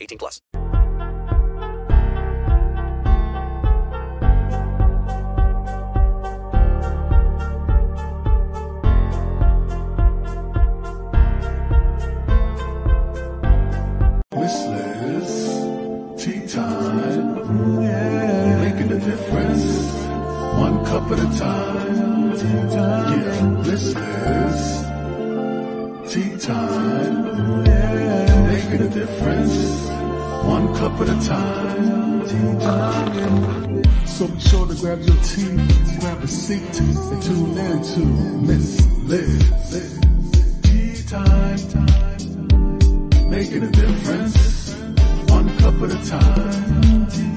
18 plus. Liz, tea time, yeah, making a difference, one cup at a time. Yeah, is tea time, yeah, making a difference, one cup at a time. So be sure to grab your tea, grab a seat, and tune in to Miss Liz. Tea time making a difference, one cup at a time,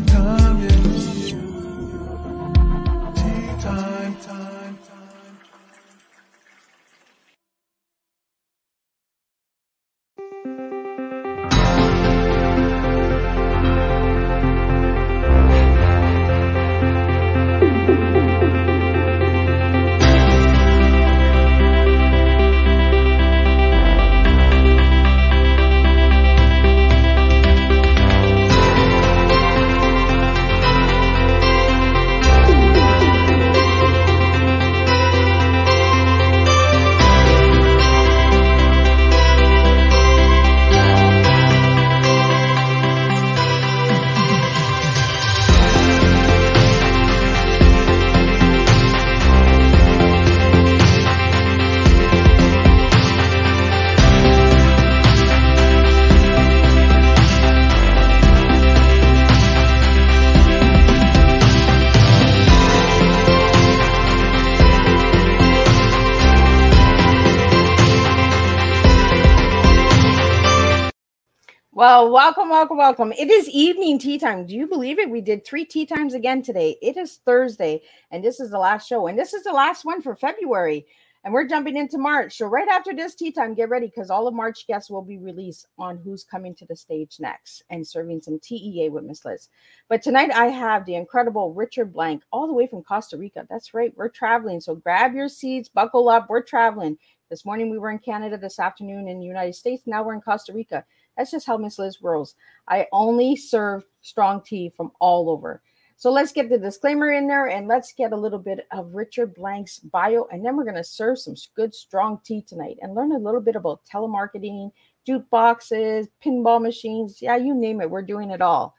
Welcome, welcome, welcome. It is evening tea time. Do you believe it? We did three tea times again today. It is Thursday, and this is the last show, and this is the last one for February. And we're jumping into March. So, right after this tea time, get ready because all of March guests will be released on who's coming to the stage next and serving some TEA with Miss Liz. But tonight, I have the incredible Richard Blank, all the way from Costa Rica. That's right, we're traveling. So, grab your seats, buckle up. We're traveling. This morning, we were in Canada, this afternoon in the United States. Now we're in Costa Rica. That's just how Miss Liz rolls. I only serve strong tea from all over. So let's get the disclaimer in there and let's get a little bit of Richard Blank's bio. And then we're going to serve some good, strong tea tonight and learn a little bit about telemarketing, jukeboxes, pinball machines. Yeah, you name it. We're doing it all.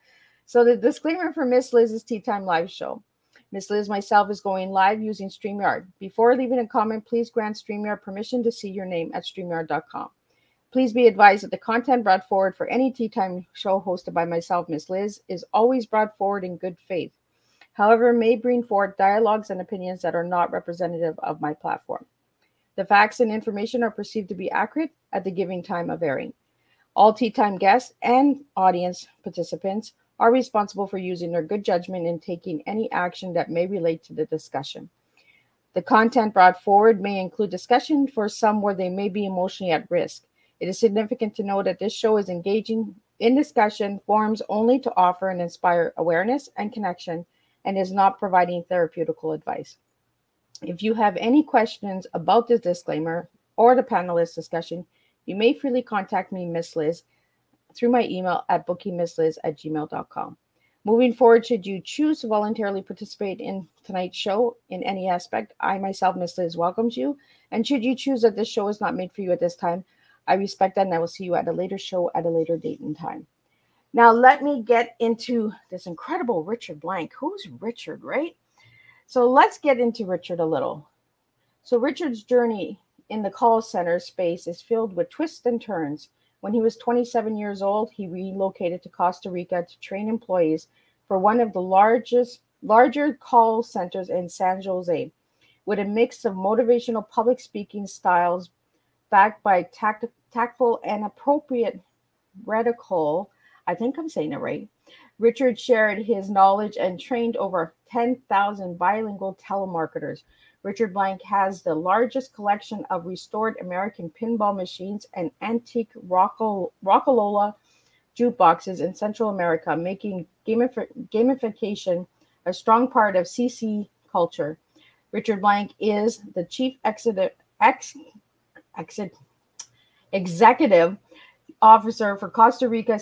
So the disclaimer for Miss Liz's Tea Time Live show. Miss Liz myself is going live using StreamYard. Before leaving a comment, please grant StreamYard permission to see your name at StreamYard.com. Please be advised that the content brought forward for any tea time show hosted by myself, Miss Liz, is always brought forward in good faith. However, may bring forward dialogues and opinions that are not representative of my platform. The facts and information are perceived to be accurate at the giving time of airing. All tea time guests and audience participants are responsible for using their good judgment in taking any action that may relate to the discussion. The content brought forward may include discussion for some where they may be emotionally at risk. It is significant to know that this show is engaging in discussion forums only to offer and inspire awareness and connection and is not providing therapeutical advice. If you have any questions about this disclaimer or the panelist discussion, you may freely contact me, Miss Liz, through my email at bookingmissliz at gmail.com. Moving forward, should you choose to voluntarily participate in tonight's show in any aspect, I myself, Miss Liz, welcomes you. And should you choose that this show is not made for you at this time, I respect that and I will see you at a later show at a later date and time. Now, let me get into this incredible Richard Blank. Who's Richard, right? So, let's get into Richard a little. So, Richard's journey in the call center space is filled with twists and turns. When he was 27 years old, he relocated to Costa Rica to train employees for one of the largest larger call centers in San Jose with a mix of motivational public speaking styles backed by tact- tactful and appropriate radical I think I'm saying it right. Richard shared his knowledge and trained over 10,000 bilingual telemarketers. Richard Blank has the largest collection of restored American pinball machines and antique Rockalola jukeboxes in Central America, making gamification a strong part of CC culture. Richard Blank is the chief executive, ex, executive officer for Costa Rica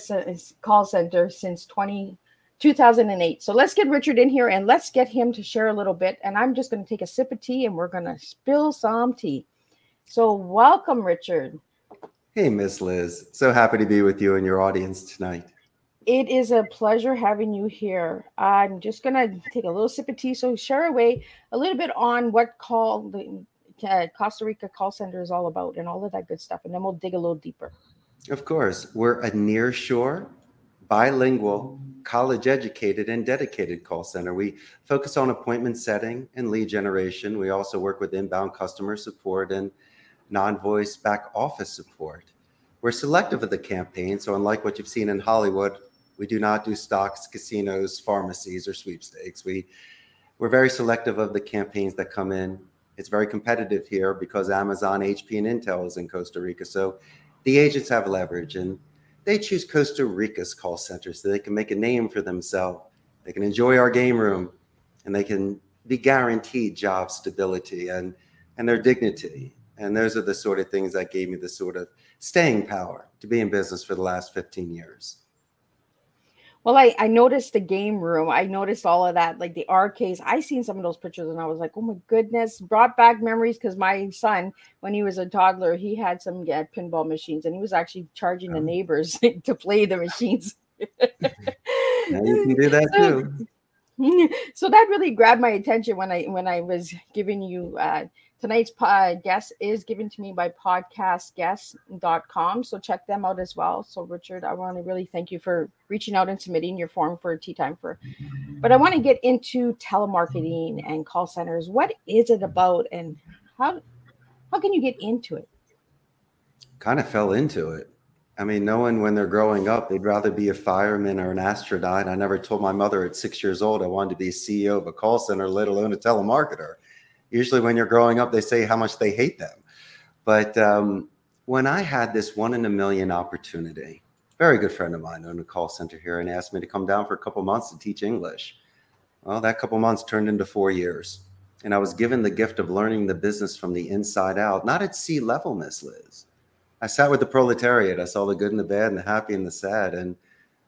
call center since 20, 2008. So let's get Richard in here and let's get him to share a little bit. And I'm just going to take a sip of tea and we're going to spill some tea. So welcome, Richard. Hey, Miss Liz. So happy to be with you and your audience tonight. It is a pleasure having you here. I'm just going to take a little sip of tea. So share away a little bit on what call the uh, Costa Rica call center is all about and all of that good stuff. And then we'll dig a little deeper. Of course, we're a near shore, bilingual, college educated, and dedicated call center. We focus on appointment setting and lead generation. We also work with inbound customer support and non voice back office support. We're selective of the campaign. So, unlike what you've seen in Hollywood, we do not do stocks, casinos, pharmacies, or sweepstakes. We, we're very selective of the campaigns that come in. It's very competitive here because Amazon, HP, and Intel is in Costa Rica. So the agents have leverage and they choose Costa Rica's call center so they can make a name for themselves. They can enjoy our game room and they can be guaranteed job stability and, and their dignity. And those are the sort of things that gave me the sort of staying power to be in business for the last 15 years. Well, I, I noticed the game room. I noticed all of that, like the arcades. I seen some of those pictures and I was like, oh my goodness, brought back memories because my son, when he was a toddler, he had some yeah, pinball machines and he was actually charging the neighbors to play the machines. now you can do that too. So that really grabbed my attention when I when I was giving you uh, tonight's uh, guest is given to me by podcastguest.com so check them out as well. So richard i want to really thank you for reaching out and submitting your form for tea time for but i want to get into telemarketing and call centers. What is it about and how how can you get into it? Kind of fell into it. I mean no one when they're growing up they'd rather be a fireman or an astronaut. I never told my mother at six years old i wanted to be ceo of a call center let alone a telemarketer usually when you're growing up, they say how much they hate them. But um, when I had this one in a million opportunity, very good friend of mine owned a call center here and asked me to come down for a couple months to teach English. Well, that couple months turned into four years. And I was given the gift of learning the business from the inside out, not at sea level, Miss Liz. I sat with the proletariat. I saw the good and the bad and the happy and the sad. And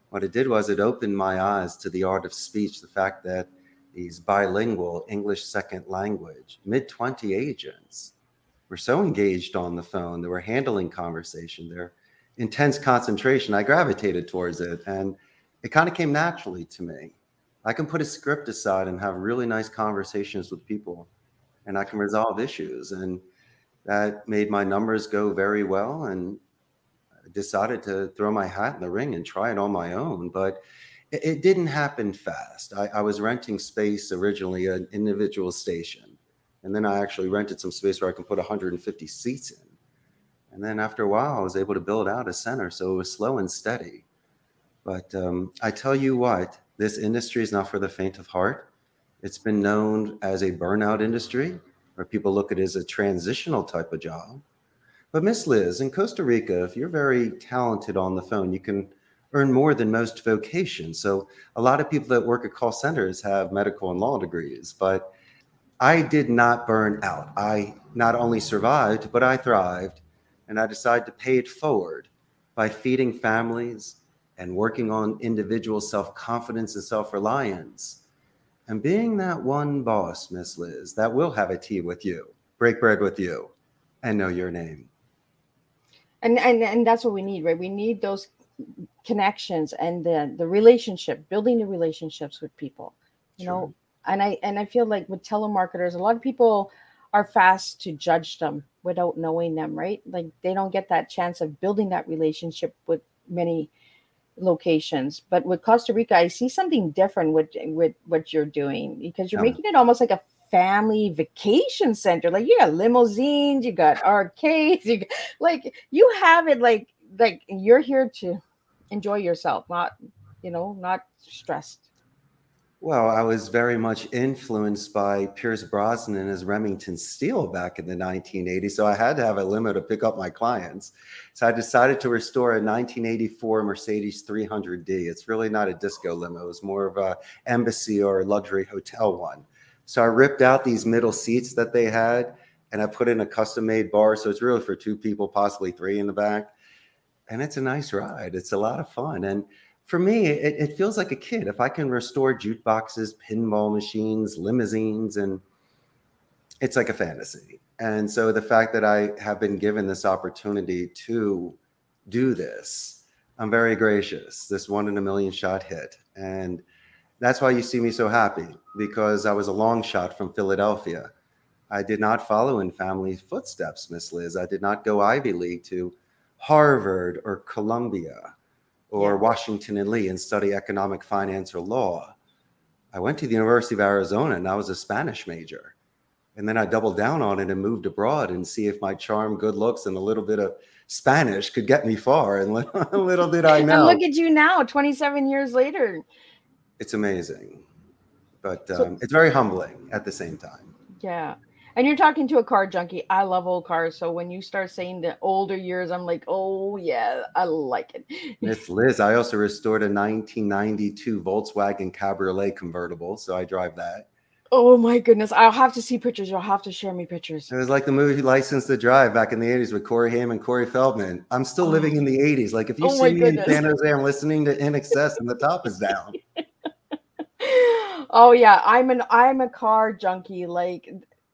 what it did was it opened my eyes to the art of speech, the fact that these bilingual English second language, mid 20 agents were so engaged on the phone. They were handling conversation, their intense concentration. I gravitated towards it and it kind of came naturally to me. I can put a script aside and have really nice conversations with people and I can resolve issues. And that made my numbers go very well. And I decided to throw my hat in the ring and try it on my own. But it, it didn't happen fast. I, I was renting space originally, an individual station. And then I actually rented some space where I can put 150 seats in. And then after a while, I was able to build out a center. So it was slow and steady. But um, I tell you what, this industry is not for the faint of heart. It's been known as a burnout industry, where people look at it as a transitional type of job. But Miss Liz, in Costa Rica, if you're very talented on the phone, you can earn more than most vocations. So a lot of people that work at call centers have medical and law degrees, but I did not burn out. I not only survived, but I thrived. And I decided to pay it forward by feeding families and working on individual self confidence and self reliance. And being that one boss, Miss Liz, that will have a tea with you, break bread with you, and know your name. And, and and that's what we need, right? We need those connections and the the relationship, building the relationships with people. You know, and I and I feel like with telemarketers, a lot of people are fast to judge them without knowing them, right? Like they don't get that chance of building that relationship with many locations. But with Costa Rica, I see something different with with what you're doing because you're Yeah. making it almost like a family vacation center. Like you got limousines, you got arcades, you got, like you have it like like you're here to enjoy yourself, not you know, not stressed. Well, I was very much influenced by Pierce Brosnan as Remington Steele back in the 1980s. So I had to have a limo to pick up my clients. So I decided to restore a 1984 Mercedes 300D. It's really not a disco limo, it's more of a embassy or luxury hotel one. So I ripped out these middle seats that they had and I put in a custom made bar. So it's really for two people, possibly three in the back. And it's a nice ride. It's a lot of fun. And for me, it, it feels like a kid. If I can restore jukeboxes, pinball machines, limousines, and it's like a fantasy. And so the fact that I have been given this opportunity to do this, I'm very gracious. This one in a million shot hit. And that's why you see me so happy because I was a long shot from Philadelphia. I did not follow in family footsteps, Miss Liz. I did not go Ivy League to Harvard or Columbia or. Washington and Lee and study economic finance or law. I went to the University of Arizona and I was a Spanish major. And then I doubled down on it and moved abroad and see if my charm, good looks, and a little bit of Spanish could get me far. And little, little did I And know, look at you now, 27 years later. it's amazing. But So- um, it's very humbling at the same time. Yeah. And you're talking to a car junkie. I love old cars. So when you start saying the older years, I'm like, oh, yeah, I like it. Miss Liz, I also restored a 1992 Volkswagen Cabriolet convertible. So I drive that. Oh, my goodness. I'll have to see pictures. You'll have to share me pictures. It was like the movie License to Drive back in the 80s with Corey Haim and Corey Feldman. I'm still Oh. living in the 80s. Like if you Oh see me in. San Jose, I'm listening to INXS and the top is down. oh yeah i'm an i'm a car junkie like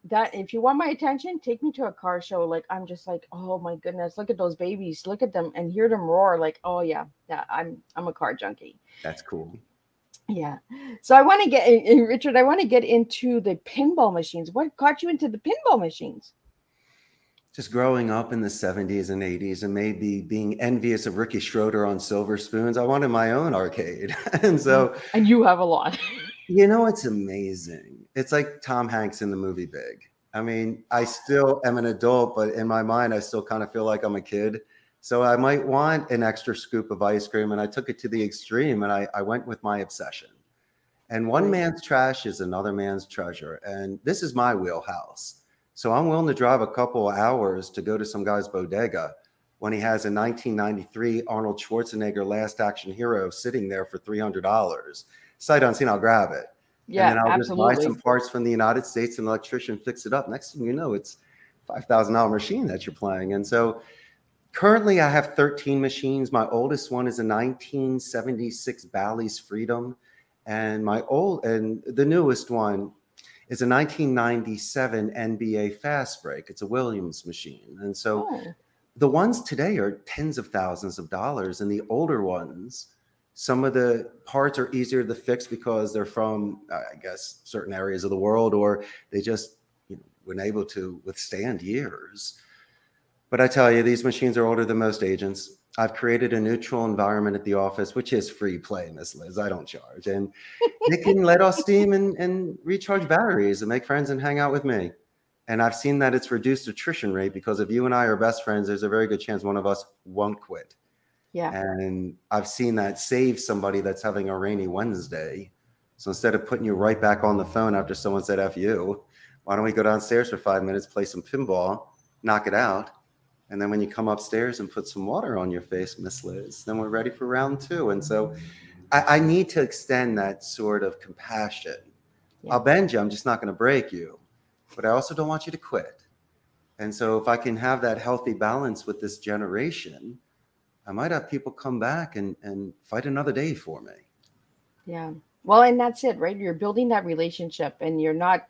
that if you want my attention take me to a car show like i'm just like oh my goodness look at those babies look at them and hear them roar like oh yeah yeah i'm i'm a car junkie That's cool. yeah so i want to get and- richard i want to get into the pinball machines what got you into the pinball machines Just growing up in the 70s and 80s and maybe being envious of Ricky Schroder on Silver Spoons, I wanted my own arcade. and so, mm, and you have a lot you know, it's amazing. It's like Tom Hanks in the movie Big. I mean, I still am an adult, but in my mind, I still kind of feel like I'm a kid. So I might want an extra scoop of ice cream. And I took it to the extreme and I, I went with my obsession. And one man's trash is another man's treasure. And this is my wheelhouse. So I'm willing to drive a couple of hours to go to some guy's bodega when he has a 1993 Arnold Schwarzenegger Last Action Hero sitting there for $300. Sight unseen, I'll grab it. Yeah and then I'll just buy some parts from the United States and an electrician fix it up. Next thing you know, it's five thousand dollar machine that you're playing. And so currently I have 13 machines. My oldest one is a 1976 Bally's Freedom. And my old and the newest one is a 1997 NBA Fast Break. It's a Williams machine. And so oh, the ones today are tens of thousands of dollars and the older ones some of the parts are easier to fix because they're from uh, i guess certain areas of the world or they just you know weren't able to withstand years. But i tell you these machines are older than most agents. I've created a neutral environment at the office which is free play miss liz. I don't charge. And they can let off steam and, and recharge batteries and make friends and hang out with me. And I've seen that it's reduced attrition rate because if you and I are best friends, there's a very good chance one of us won't quit. Yeah And I've seen that save somebody that's having a rainy Wednesday. So instead of putting you right back on the phone after someone said F you, why don't we go downstairs for five minutes, play some pinball, knock it out? And then when you come upstairs and put some water on your face, Miss Liz, then we're ready for round two. And so I, I need to extend that sort of compassion. Yeah. I'll bend you, I'm just not going to break you but I also don't want you to quit. And so, if I can have that healthy balance with this generation, I might have people come back and, and fight another day for me. Yeah. Well, and that's it, right? You're building that relationship and you're not,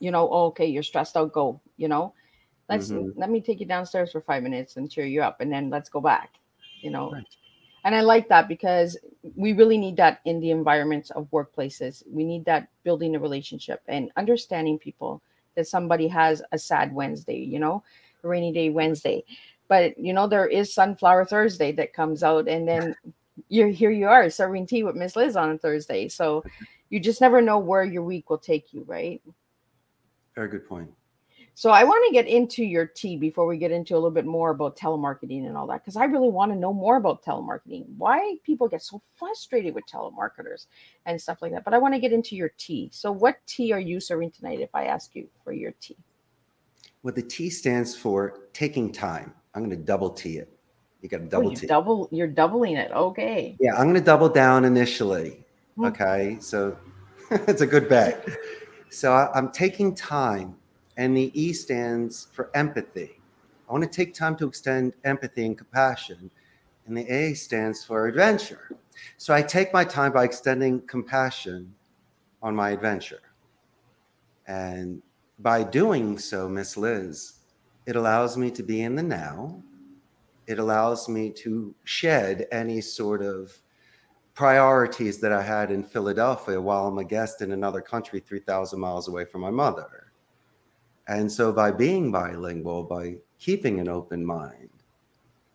you know, oh, okay, you're stressed out, go, you know. Let's Mhm. let me take you downstairs for five minutes and cheer you up and then let's go back. You know. Right. And I like that because we really need that in the environments of workplaces. We need that building a relationship and understanding people that somebody has a sad Wednesday, you know, a rainy day Wednesday. But you know, there is Sunflower Thursday that comes out, and then you're here you are serving tea with Miss Liz on a Thursday. So you just never know where your week will take you, right? Very good point. So I want to get into your tea before we get into a little bit more about telemarketing and all that, because I really want to know more about telemarketing. Why people get so frustrated with telemarketers and stuff like that. But I want to get into your tea. So what tea are you serving tonight? If I ask you for your tea, What the T stands for, taking time. I'm going to double T it. You got to oh, double you T. double, you're doubling it. Okay. Yeah, I'm going to double down initially. Hmm. Okay, so it's a good bet. So I, I'm taking time, and the E stands for empathy. I want to take time to extend empathy and compassion, and the A stands for adventure. So I take my time by extending compassion on my adventure. And by doing so, Miss Liz, it allows me to be in the now. It allows me to shed any sort of priorities that I had in Philadelphia while I'm a guest in another country 3,000 miles away from my mother. And so, by being bilingual, by keeping an open mind,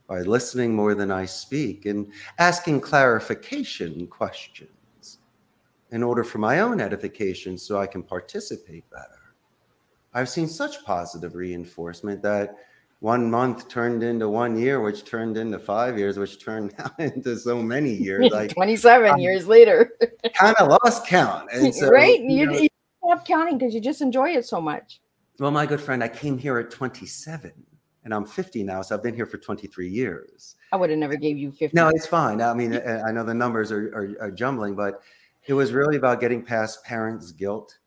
by listening more than I speak, and asking clarification questions in order for my own edification so I can participate better, I've seen such positive reinforcement that one month turned into one year, which turned into five years, which turned now into so many years. Like 27 um, years later. kind of lost count. And so, right? you You, know, you stop counting because you just enjoy it so much. well, my good friend, I came here at 27 and I'm 50 now. So I've been here for 23 years. I would have never gave you 50. No, it's fine. I mean, I I know the numbers are, are, are jumbling, but it was really about getting past parents' guilt.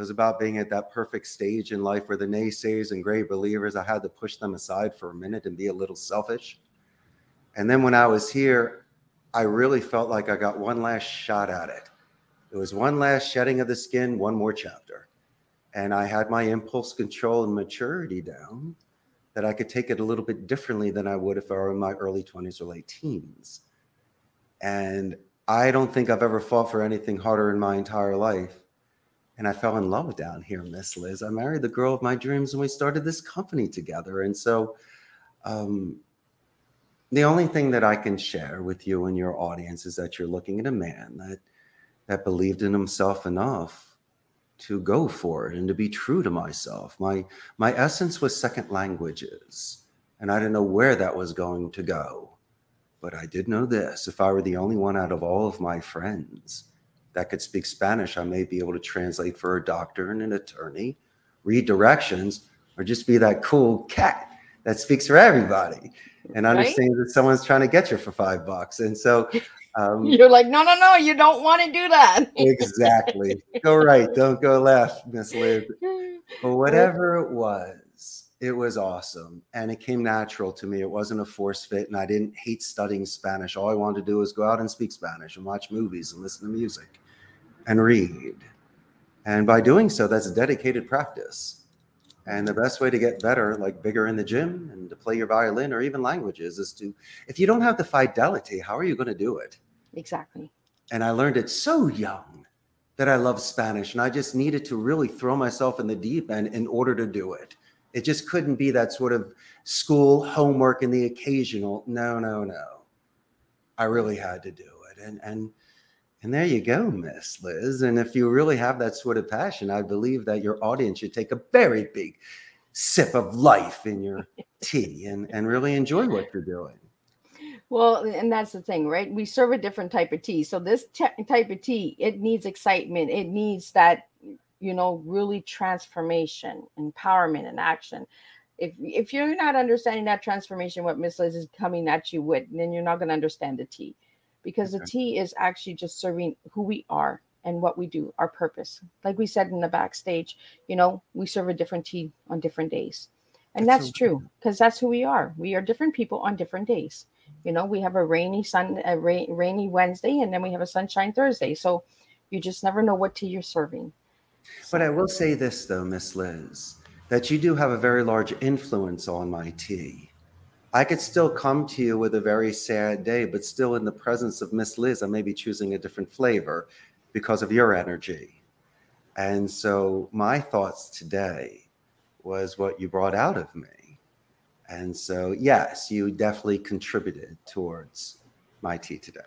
It was about being at that perfect stage in life where the naysayers and great believers, I had to push them aside for a minute and be a little selfish. And then when I was here, I really felt like I got one last shot at it. It was one last shedding of the skin, one more chapter. And I had my impulse control and maturity down that I could take it a little bit differently than I would if I were in my early 20s or late teens. And I don't think I've ever fought for anything harder in my entire life. And I fell in love down here, Miss Liz. I married the girl of my dreams and we started this company together. And so, um, the only thing that I can share with you and your audience is that you're looking at a man that that believed in himself enough to go for it and to be true to myself. My my essence was second languages, and I didn't know where that was going to go. But I did know this: if I were the only one out of all of my friends that could speak Spanish, I may be able to translate for a doctor and an attorney, read directions, or just be that cool cat that speaks for everybody and Right? understands that someone's trying to get you for five bucks. And so, um, You're like, no, no, no, you don't want to do that. exactly. Go right, don't go left, Miss Liz. But whatever it was, it was awesome. And it came natural to me. It wasn't a force fit, and I didn't hate studying Spanish. All I wanted to do was go out and speak Spanish and watch movies and listen to music and read. And by doing so, that's a dedicated practice. And the best way to get better, like bigger in the gym and to play your violin or even languages, is to, if you don't have the fidelity, how are you going to do it? Exactly. and I learned it so young that I love Spanish, and I just needed to really throw myself in the deep end in order to do it. It just couldn't be that sort of school homework and the occasional. No, no, no. I really had to do it, and and and there you go, Miss Liz. And if you really have that sort of passion, I believe that your audience should take a very big sip of life in your tea and and really enjoy what you're doing. Well, and that's the thing, right? We serve a different type of tea. So this te- type of tea, it needs excitement. It needs that, you know, really transformation, empowerment, and action. If if you're not understanding that transformation, what Miss Liz is coming at you with, then you're not going to understand the tea, because the tea is actually just serving who we are and what we do, our purpose. Like we said in the backstage, you know, we serve a different tea on different days, and That's that's, so true because that's who we are. We are different people on different days you know we have a rainy sun a ra- rainy wednesday and then we have a sunshine thursday so you just never know what tea you're serving But I will say this, though, Miss Liz, that you do have a very large influence on my tea. I could still come to you with a very sad day, but still in the presence of Miss Liz, I may be choosing a different flavor because of your energy. And so my thoughts today was what you brought out of me. And so, yes, you definitely contributed towards my tea today.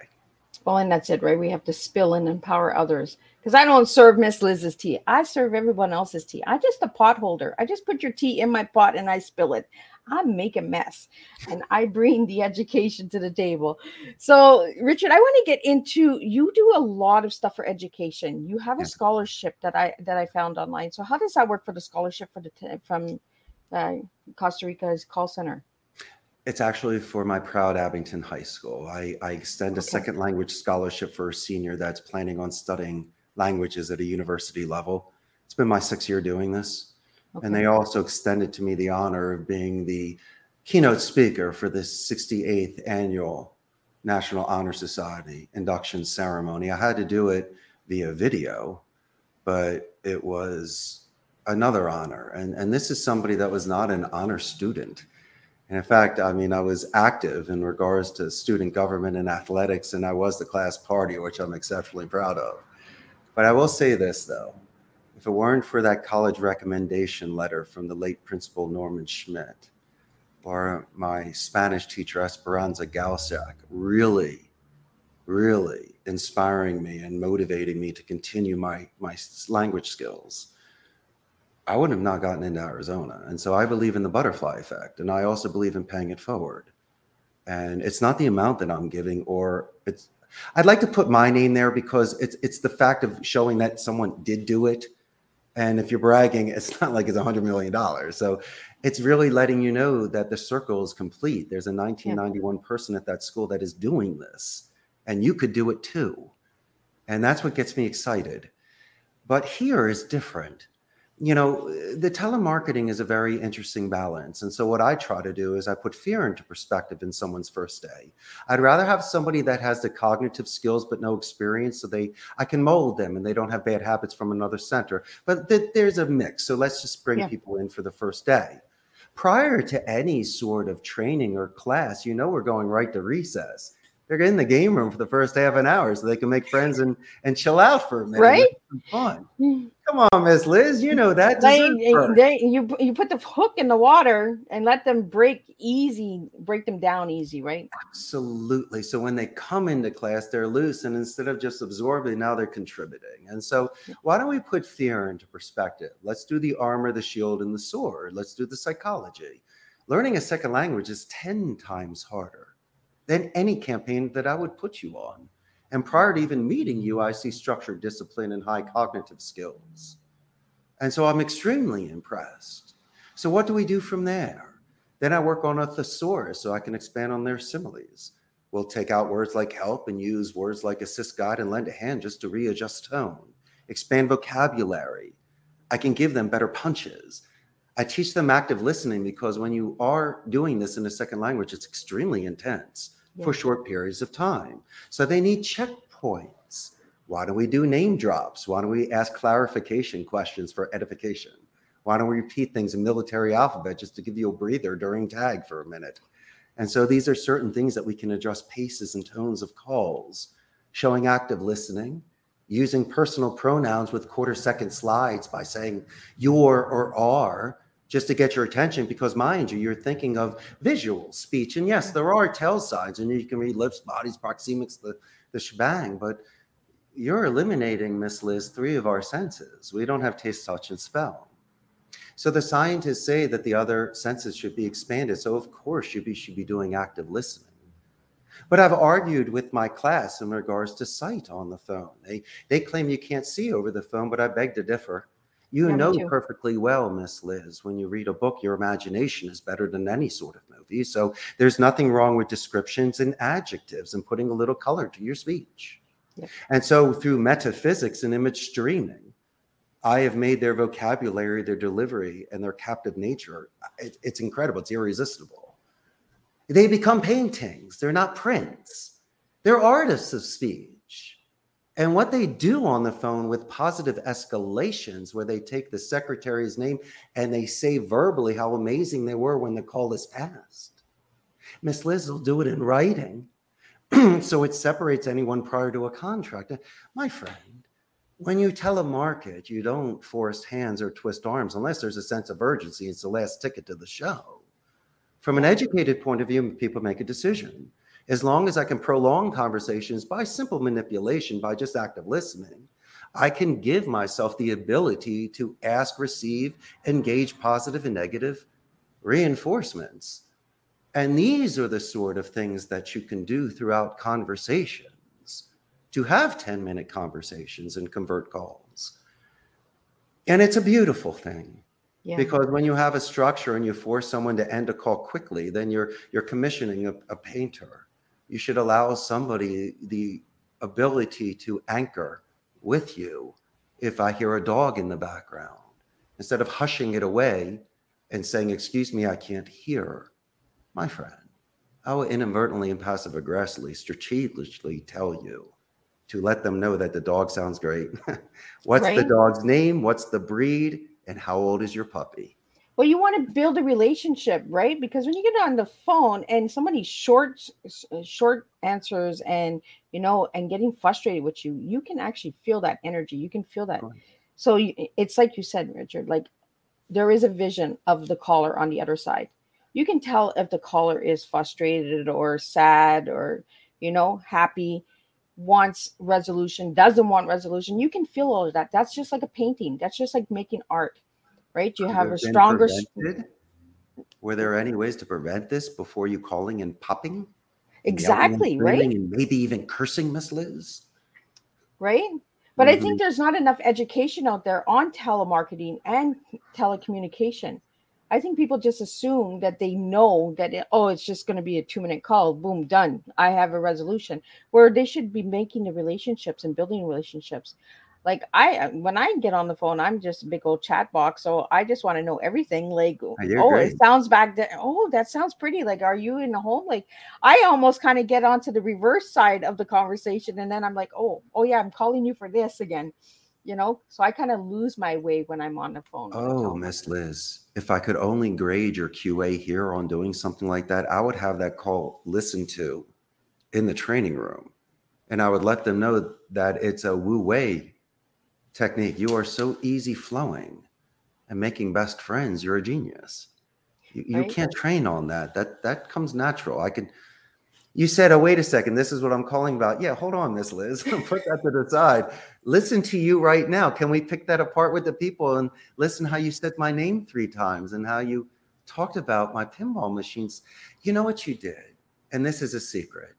Well, and that's it, right? We have to spill and empower others. Because I don't serve Miss Liz's tea. I serve everyone else's tea. I'm just a pot holder. I just put your tea in my pot and I spill it. I make a mess and I bring the education to the table. So, Richard, I want to get into you do a lot of stuff for education. You have a scholarship that I that I found online. So, how does that work for the scholarship for the from uh, Costa Rica's call center? It's actually for my proud Abington High School. I, I extend a Okay. second language scholarship for a senior that's planning on studying languages at a university level. It's been my sixth year doing this. And they also extended to me the honor of being the keynote speaker for this 68th annual National Honor Society induction ceremony. I had to do it via video, but it was another honor. And, and this is somebody that was not an honor student. And in fact, I mean, I was active in regards to student government and athletics, and I was the class party, which I'm exceptionally proud of. But I will say this, though if it weren't for that college recommendation letter from the late principal Norman Schmidt or my Spanish teacher Esperanza Galsack really, really inspiring me and motivating me to continue my my language skills, I wouldn't have not gotten into Arizona. And so I believe in the butterfly effect, and I also believe in paying it forward. And it's not the amount that I'm giving, or it's. I'd like to put my name there because it's it's the fact of showing that someone did do it. And if you're bragging, it's not like it's a hundred million dollars. So it's really letting you know that the circle is complete. There's a 1991 person at that school that is doing this, and you could do it too. And that's what gets me excited. But here is different. You know, the telemarketing is a very interesting balance. And so, what I try to do is I put fear into perspective in someone's first day. I'd rather have somebody that has the cognitive skills but no experience so they I can mold them and they don't have bad habits from another center. But th- there's a mix. So, let's just bring Yeah. people in for the first day. Prior to any sort of training or class, you know, we're going right to recess. They're in the game room for the first half an hour so they can make friends and, and chill out for a minute. Right? Fun. Come on, Miss Liz. You know that. They, they, you you put the hook in the water and let them break easy, break them down easy, right? Absolutely. So when they come into class, they're loose, and instead of just absorbing, now they're contributing. And so, why don't we put fear into perspective? Let's do the armor, the shield, and the sword. Let's do the psychology. Learning a second language is 10 times harder than any campaign that I would put you on. And prior to even meeting you, I see structured discipline and high cognitive skills. And so I'm extremely impressed. So, what do we do from there? Then I work on a thesaurus so I can expand on their similes. We'll take out words like help and use words like assist, guide, and lend a hand just to readjust tone, expand vocabulary. I can give them better punches. I teach them active listening because when you are doing this in a second language, it's extremely intense for short periods of time. So they need checkpoints. Why don't we do name drops? Why don't we ask clarification questions for edification? Why don't we repeat things in military alphabet just to give you a breather during tag for a minute? And so these are certain things that we can adjust paces and tones of calls, showing active listening, using personal pronouns with quarter second slides by saying your or are just to get your attention because mind you you're thinking of visual speech and yes there are tell signs and you can read lips bodies proxemics the, the shebang but you're eliminating miss liz three of our senses we don't have taste touch and smell so the scientists say that the other senses should be expanded so of course you be, should be doing active listening but I've argued with my class in regards to sight on the phone. They they claim you can't see over the phone, but I beg to differ. You Yeah, know perfectly well, Miss Liz, when you read a book, your imagination is better than any sort of movie. So there's nothing wrong with descriptions and adjectives and putting a little color to your speech. Yep. And so through metaphysics and image streaming, I have made their vocabulary, their delivery, and their captive nature. Uh, it- it's incredible. It's irresistible. They become paintings. They're not prints. They're artists of speech. And what they do on the phone with positive escalations, where they take the secretary's name and they say verbally how amazing they were when the call is passed. Miss Liz will do it in writing. so it separates anyone prior to a contract. My friend, when you telemarket, you don't force hands or twist arms unless there's a sense of urgency. It's the last ticket to the show. From an educated point of view, people make a decision. As long as I can prolong conversations by simple manipulation, by just active listening, I can give myself the ability to ask, receive, engage positive and negative reinforcements. And these are the sort of things that you can do throughout conversations to have 10 minute conversations and convert calls. And it's a beautiful thing. Yeah. Because when you have a structure and you force someone to end a call quickly, then you're you're commissioning a, a painter. You should allow somebody the ability to anchor with you if I hear a dog in the background instead of hushing it away and saying, Excuse me, I can't hear. My friend, I will inadvertently and passive aggressively, strategically tell you to let them know that the dog sounds great. What's right? the dog's name? What's the breed? And how old is your puppy? Well, you want to build a relationship, right? Because when you get on the phone and somebody short uh, short answers and you know and getting frustrated with you, you can actually feel that energy. You can feel that. Right. So you, it's like you said, Richard. Like there is a vision of the caller on the other side. You can tell if the caller is frustrated or sad or you know happy, wants resolution, doesn't want resolution. You can feel all of that. That's just like a painting. That's just like making art right? You have a stronger. Were there any ways to prevent this before you calling and popping? Exactly, and right? And maybe even cursing Miss Liz. Right. But mm-hmm. I think there's not enough education out there on telemarketing and telecommunication. I think people just assume that they know that it, oh, it's just going to be a two minute call, boom, done. I have a resolution. Where they should be making the relationships and building relationships like I uh, when I get on the phone, I'm just a big old chat box. So I just want to know everything. Like, oh, oh it sounds back there. Oh, that sounds pretty. Like, are you in the home? Like, I almost kind of get onto the reverse side of the conversation, and then I'm like, oh, oh yeah, I'm calling you for this again. You know, so I kind of lose my way when I'm on the phone. Oh, Miss Liz, if I could only grade your QA here on doing something like that, I would have that call listened to in the training room. And I would let them know that it's a Wu Wei technique. You are so easy flowing and making best friends. You're a genius. You, you can't train on that. That that comes natural. I could. You said, "Oh, wait a second. This is what I'm calling about." Yeah, hold on, Miss Liz. Put that to the side. Listen to you right now. Can we pick that apart with the people and listen how you said my name three times and how you talked about my pinball machines? You know what you did, and this is a secret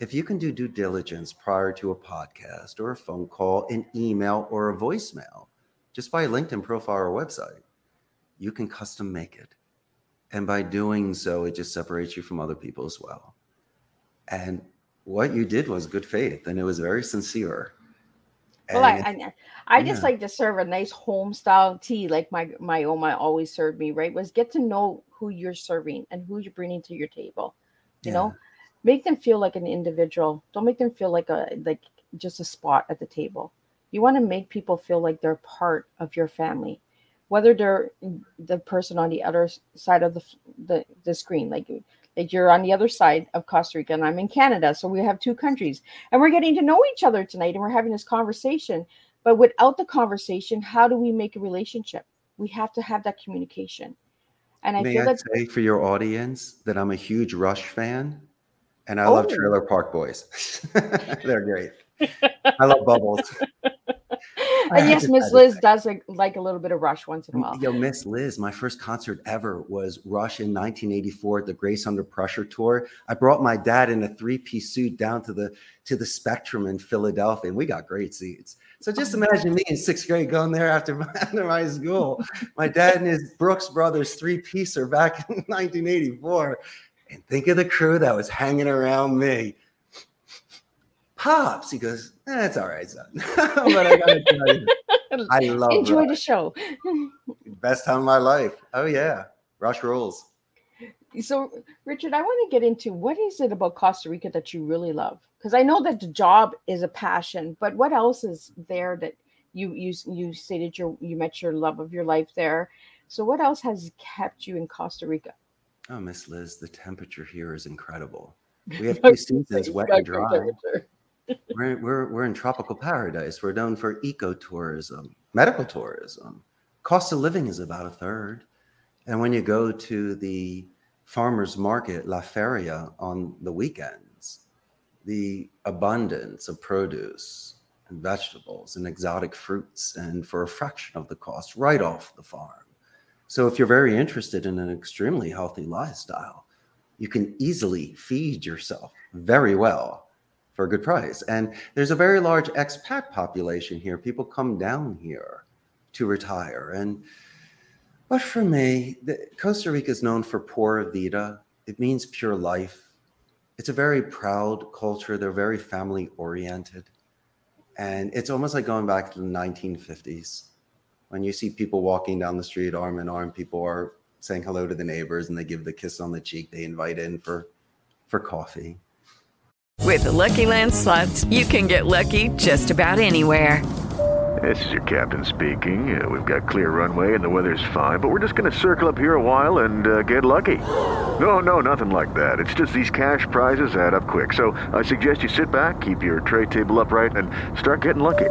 if you can do due diligence prior to a podcast or a phone call, an email or a voicemail, just by a LinkedIn profile or website, you can custom make it. And by doing so, it just separates you from other people as well. And what you did was good faith and it was very sincere. Well, I, I, I just like to serve a nice home style tea, like my my Oma always served me. Right, was get to know who you're serving and who you're bringing to your table. You yeah. know, make them feel like an individual. Don't make them feel like a like just a spot at the table. You want to make people feel like they're part of your family. Whether they're the person on the other side of the the, the screen like like you're on the other side of Costa Rica and I'm in Canada so we have two countries. And we're getting to know each other tonight and we're having this conversation. But without the conversation how do we make a relationship? We have to have that communication. And I May feel I that say for your audience that I'm a huge Rush fan and I oh. love Trailer oh. Park Boys. They're great. I love Bubbles. and yes, Miss Liz does like, like, a little bit of Rush once in a while. Yo, Miss Liz, my first concert ever was Rush in 1984 at the Grace Under Pressure tour. I brought my dad in a three-piece suit down to the to the Spectrum in Philadelphia, and we got great seats. So just oh, imagine me in sixth grade going there after my, after my school. My dad and his Brooks Brothers three-piecer back in 1984 and think of the crew that was hanging around me. Pops, he goes, that's eh, all right, son. but I gotta tell you, I love enjoy Rush. the show. Best time of my life. Oh yeah, Rush rules. So, Richard, I want to get into what is it about Costa Rica that you really love? Because I know that the job is a passion, but what else is there that you you you stated your you met your love of your life there? So, what else has kept you in Costa Rica? Oh, Miss Liz, the temperature here is incredible. We have two seasons, wet and dry. We're, we're, we're in tropical paradise. We're known for ecotourism, medical tourism. Cost of living is about a third. And when you go to the farmers market, La Feria, on the weekends, the abundance of produce and vegetables and exotic fruits, and for a fraction of the cost, right off the farm. So, if you're very interested in an extremely healthy lifestyle, you can easily feed yourself very well for a good price. And there's a very large expat population here. People come down here to retire. And but for me, the, Costa Rica is known for pura vida. It means pure life. It's a very proud culture. They're very family oriented. And it's almost like going back to the 1950s when you see people walking down the street arm in arm, people are saying hello to the neighbors and they give the kiss on the cheek. They invite in for for coffee. With the Lucky Land slots, you can get lucky just about anywhere. This is your captain speaking. Uh, we've got clear runway and the weather's fine, but we're just going to circle up here a while and uh, get lucky. No, no, nothing like that. It's just these cash prizes add up quick. So I suggest you sit back, keep your tray table upright, and start getting lucky.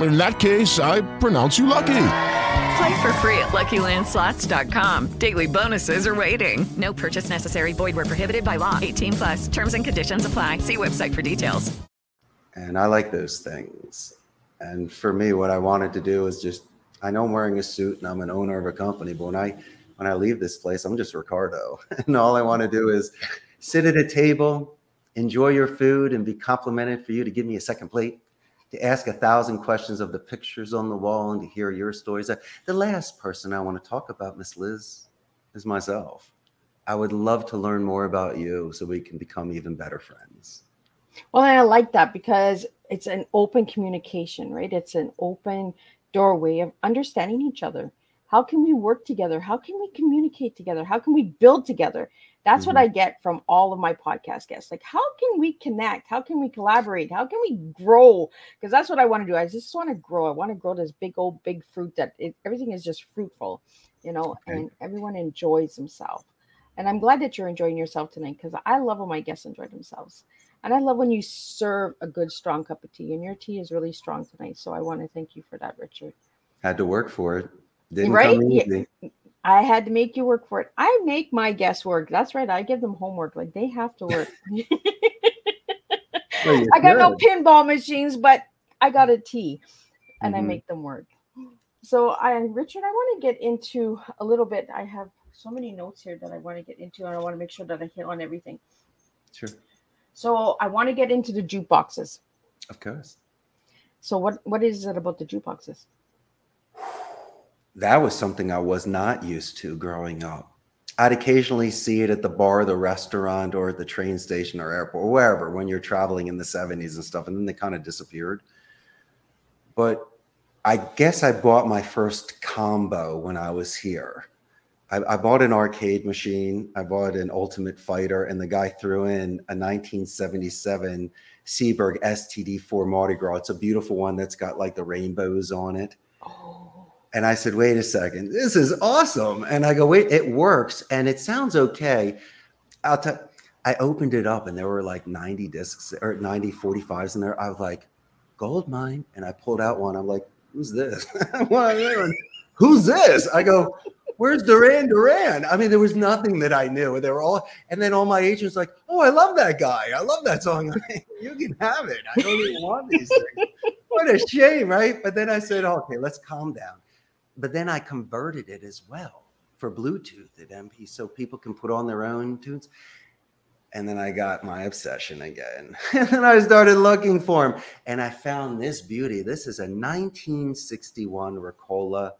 In that case, I pronounce you lucky. Play for free at LuckyLandSlots.com. Daily bonuses are waiting. No purchase necessary. Void where prohibited by law. 18 plus. Terms and conditions apply. See website for details. And I like those things. And for me, what I wanted to do is just I know I'm wearing a suit and I'm an owner of a company, but when I when I leave this place, I'm just Ricardo. And all I want to do is sit at a table, enjoy your food, and be complimented for you to give me a second plate to ask a thousand questions of the pictures on the wall and to hear your stories. The last person I want to talk about, Miss Liz, is myself. I would love to learn more about you so we can become even better friends. Well, I like that because it's an open communication, right? It's an open doorway of understanding each other. How can we work together? How can we communicate together? How can we build together? That's mm-hmm. what I get from all of my podcast guests. Like, how can we connect? How can we collaborate? How can we grow? Because that's what I want to do. I just want to grow. I want to grow this big old big fruit that it, everything is just fruitful, you know, okay. and everyone enjoys themselves. And I'm glad that you're enjoying yourself tonight because I love when my guests enjoy themselves. And I love when you serve a good, strong cup of tea. And your tea is really strong tonight. So I want to thank you for that, Richard. Had to work for it. Didn't right? Yeah. I had to make you work for it. I make my guests work. That's right. I give them homework. Like they have to work. well, I got good. no pinball machines, but I got a tea and mm-hmm. I make them work. So I Richard, I want to get into a little bit. I have so many notes here that I want to get into, and I want to make sure that I hit on everything. Sure. So I want to get into the jukeboxes. Of course. So what what is it about the jukeboxes? That was something I was not used to growing up. I'd occasionally see it at the bar, the restaurant, or at the train station or airport, or wherever when you're traveling in the 70s and stuff. And then they kind of disappeared. But I guess I bought my first combo when I was here. I, I, bought an arcade machine, I bought an Ultimate Fighter, and the guy threw in a 1977 Seeburg STD4 Mardi Gras. It's a beautiful one that's got like the rainbows on it. Oh. And I said, wait a second, this is awesome. And I go, wait, it works and it sounds okay. I'll tell I opened it up and there were like 90 discs or 90 45s in there. I was like, gold mine. And I pulled out one. I'm like, who's this? who's this? I go, where's Duran Duran? I mean, there was nothing that I knew. They were all, and then all my agents like, oh, I love that guy. I love that song. you can have it. I don't even want these things. What a shame, right? But then I said, okay, let's calm down but then I converted it as well for Bluetooth at MP so people can put on their own tunes. And then I got my obsession again. and then I started looking for them. And I found this beauty. This is a 1961 Rockola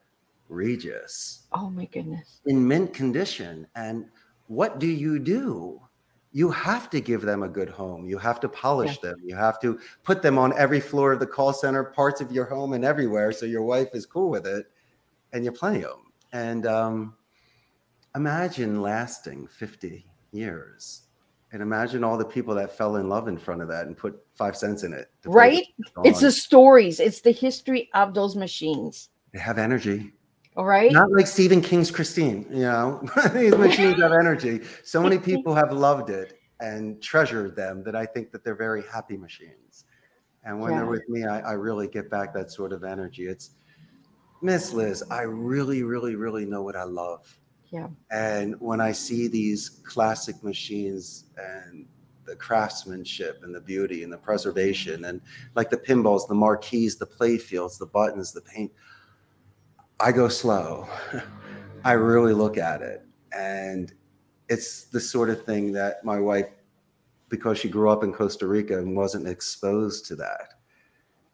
Regis. Oh my goodness. In mint condition. And what do you do? You have to give them a good home. You have to polish them. You have to put them on every floor of the call center, parts of your home, and everywhere, so your wife is cool with it, and you're playing them. And um, imagine lasting 50 years and imagine all the people that fell in love in front of that and put five cents in it Right? It's the stories, it's the history of those machines. they have energy All right. not like stephen king's christine you know these machines have energy so many people have loved it and treasured them that i think that they're very happy machines and when they're with me I, I really get back that sort of energy it's miss liz i really really really know what i love Yeah. and when I see these classic machines and the craftsmanship and the beauty and the preservation and like the pinballs, the marquees, the play fields, the buttons, the paint, I go slow. I really look at it. And it's the sort of thing that my wife, because she grew up in Costa Rica and wasn't exposed to that,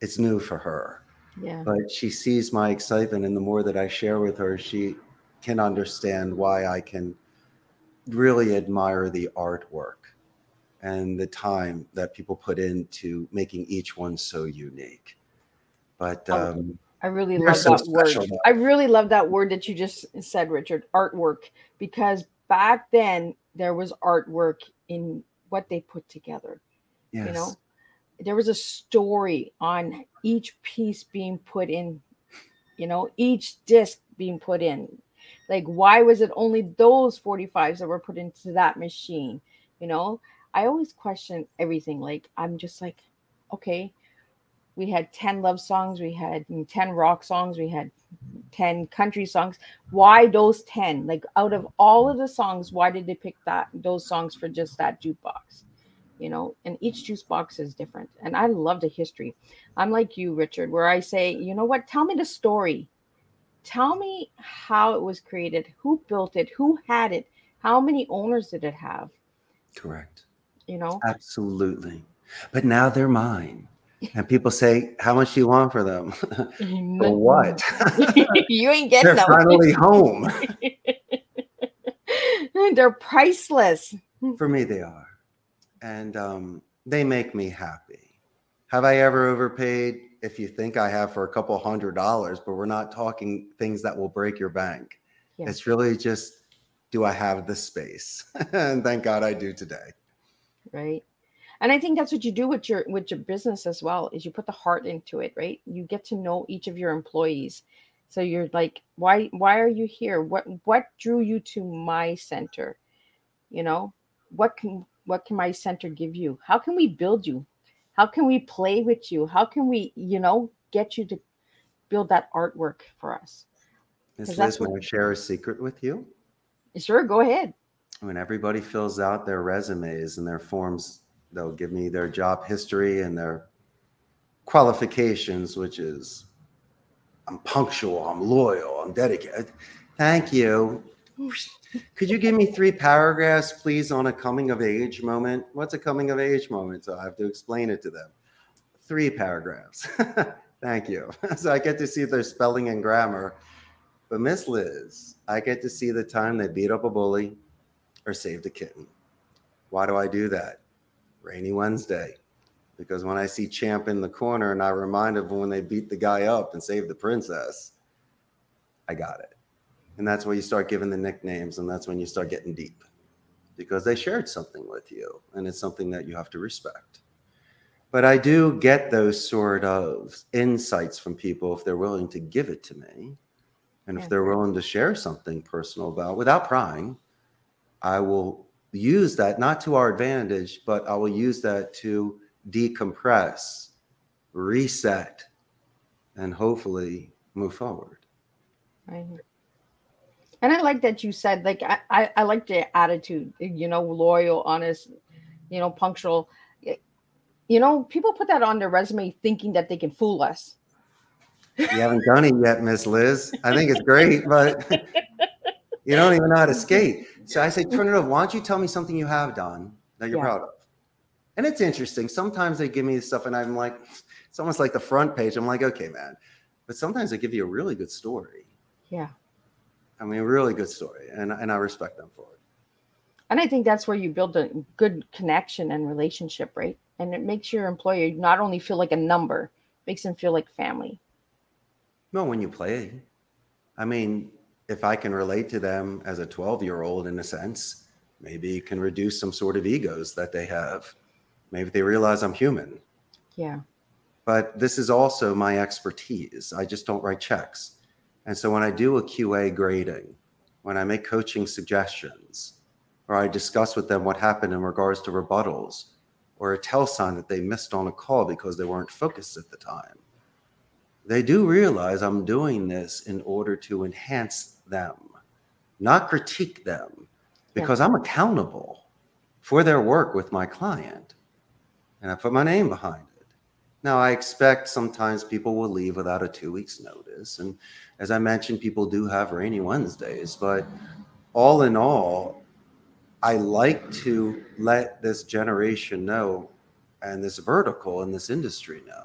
it's new for her Yeah. but she sees my excitement and the more that i share with her she can understand why i can really admire the artwork and the time that people put into making each one so unique but Oh, um I really love so that word. though. I really love that word that you just said, Richard, artwork, because back then there was artwork in what they put together. yes You know, there was a story on each piece being put in, you know, each disc being put in. Like, why was it only those 45s that were put into that machine? You know, I always question everything. Like, I'm just like, okay, we had 10 love songs, we had 10 rock songs, we had 10 country songs. Why those 10? Like, out of all of the songs, why did they pick that those songs for just that jukebox? You know, and each juice box is different. And I love the history. I'm like you, Richard, where I say, you know what, tell me the story. Tell me how it was created, who built it, who had it, how many owners did it have, correct you know? absolutely but now they're mine and people say how much do you want for them for what you ain't getting they're them. finally home They're priceless. for me they are and um, they make me happy. Have i ever overpaid? If you think i have for a couple hundred dollars but we're not talking things that will break your bank. Yeah. it's really just do i have the space? And thank god i do today. Right. And i think that's what you do with your with your business as well is you put the heart into it right? You get to know each of your employees. So you're like why why are you here? What what drew you to my center? You know? What can what can my center give you how can we build you how can we play with you how can we you know get you to build that artwork for us Miss that's Liz, what- I share a secret with you? sure go ahead When everybody fills out their resumes and their forms, they'll give me their job history and their qualifications, which is I'm punctual, I'm loyal, I'm dedicated. Thank you. Could you give me three paragraphs, please, on a coming of age moment? What's a coming of age moment? So I have to explain it to them. Three paragraphs. Thank you. So I get to see their spelling and grammar. But Miss Liz, I get to see the time they beat up a bully or saved a kitten. Why do I do that? Rainy Wednesday. Because when I see Champ in the corner and I remind of when they beat the guy up and saved the princess, I got it. And that's when you start giving the nicknames and that's when you start getting deep because they shared something with you and it's something that you have to respect. But I do get those sort of insights from people if they're willing to give it to me and if they're willing to share something personal about without prying. I will use that not to our advantage, but I will use that to decompress, reset, and hopefully move forward. Right. And I like that you said, like, I, I, I like the attitude, you know, loyal, honest, you know, punctual. You know, people put that on their resume thinking that they can fool us. You haven't done it yet, Miss Liz. I think it's great, but you don't even know how to skate. So I say, turn it over. Why don't you tell me something you have done that you're Yeah. proud of? And it's interesting. Sometimes they give me stuff and I'm like, it's almost like the front page. I'm like, okay, man. But sometimes they give you a really good story. Yeah. I mean, really good story. And, and I respect them for it. And I think that's where you build a good connection and relationship, right? And it makes your employer not only feel like a number, makes them feel like family. No, when you play, I mean, if I can relate to them as a 12 year old in a sense, maybe it can reduce some sort of egos that they have. Maybe they realize I'm human. Yeah. But this is also my expertise. I just don't write checks. And so when I do a QA grading, when I make coaching suggestions, or I discuss with them what happened in regards to rebuttals, or a tell sign that they missed on a call because they weren't focused at the time, they do realize I'm doing this in order to enhance them, not critique them, because I'm accountable for their work with my client. And I put my name behind it. Now, I expect sometimes people will leave without a two weeks notice. And as I mentioned, people do have rainy Wednesdays. But all in all, I like to let this generation know and this vertical in this industry know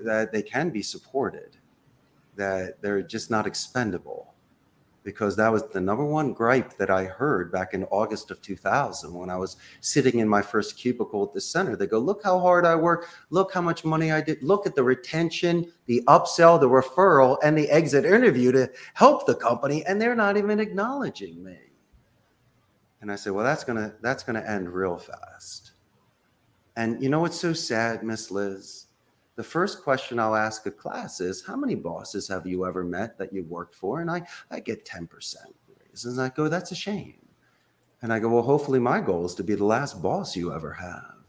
that they can be supported, that they're just not expendable. Because that was the number one gripe that I heard back in August of 2000 when I was sitting in my first cubicle at the center. They go, Look how hard I work. Look how much money I did. Look at the retention, the upsell, the referral, and the exit interview to help the company. And they're not even acknowledging me. And I said, Well, that's going to that's going to end real fast. And you know what's so sad, Miss Liz? The first question I'll ask a class is, How many bosses have you ever met that you worked for? And I, I get 10% raises. And I go, That's a shame. And I go, Well, hopefully my goal is to be the last boss you ever have.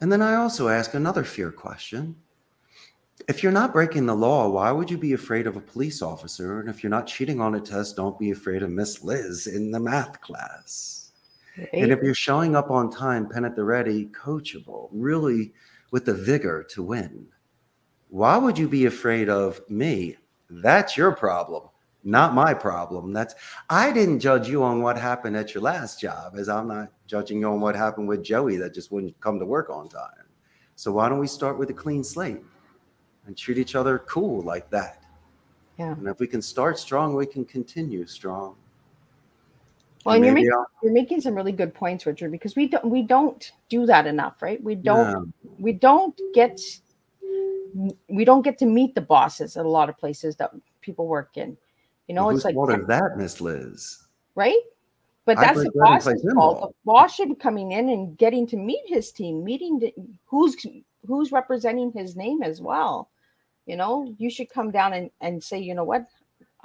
And then I also ask another fear question. If you're not breaking the law, why would you be afraid of a police officer? And if you're not cheating on a test, don't be afraid of Miss Liz in the math class. Right. And if you're showing up on time, pen at the ready, coachable, really with the vigor to win. Why would you be afraid of me? That's your problem, not my problem. That's I didn't judge you on what happened at your last job, as I'm not judging you on what happened with Joey that just wouldn't come to work on time. So why don't we start with a clean slate and treat each other cool like that? Yeah. And if we can start strong, we can continue strong. Well, and you're making, you're making some really good points, Richard, because we don't we don't do that enough, right? We don't we don't get we don't get to meet the bosses at a lot of places that people work in. You know, well, it's like what is that, Miss Liz? Right? But that's the boss's fault. The boss should be coming in and getting to meet his team, meeting the, who's who's representing his name as well. You know, you should come down and, and say, you know what,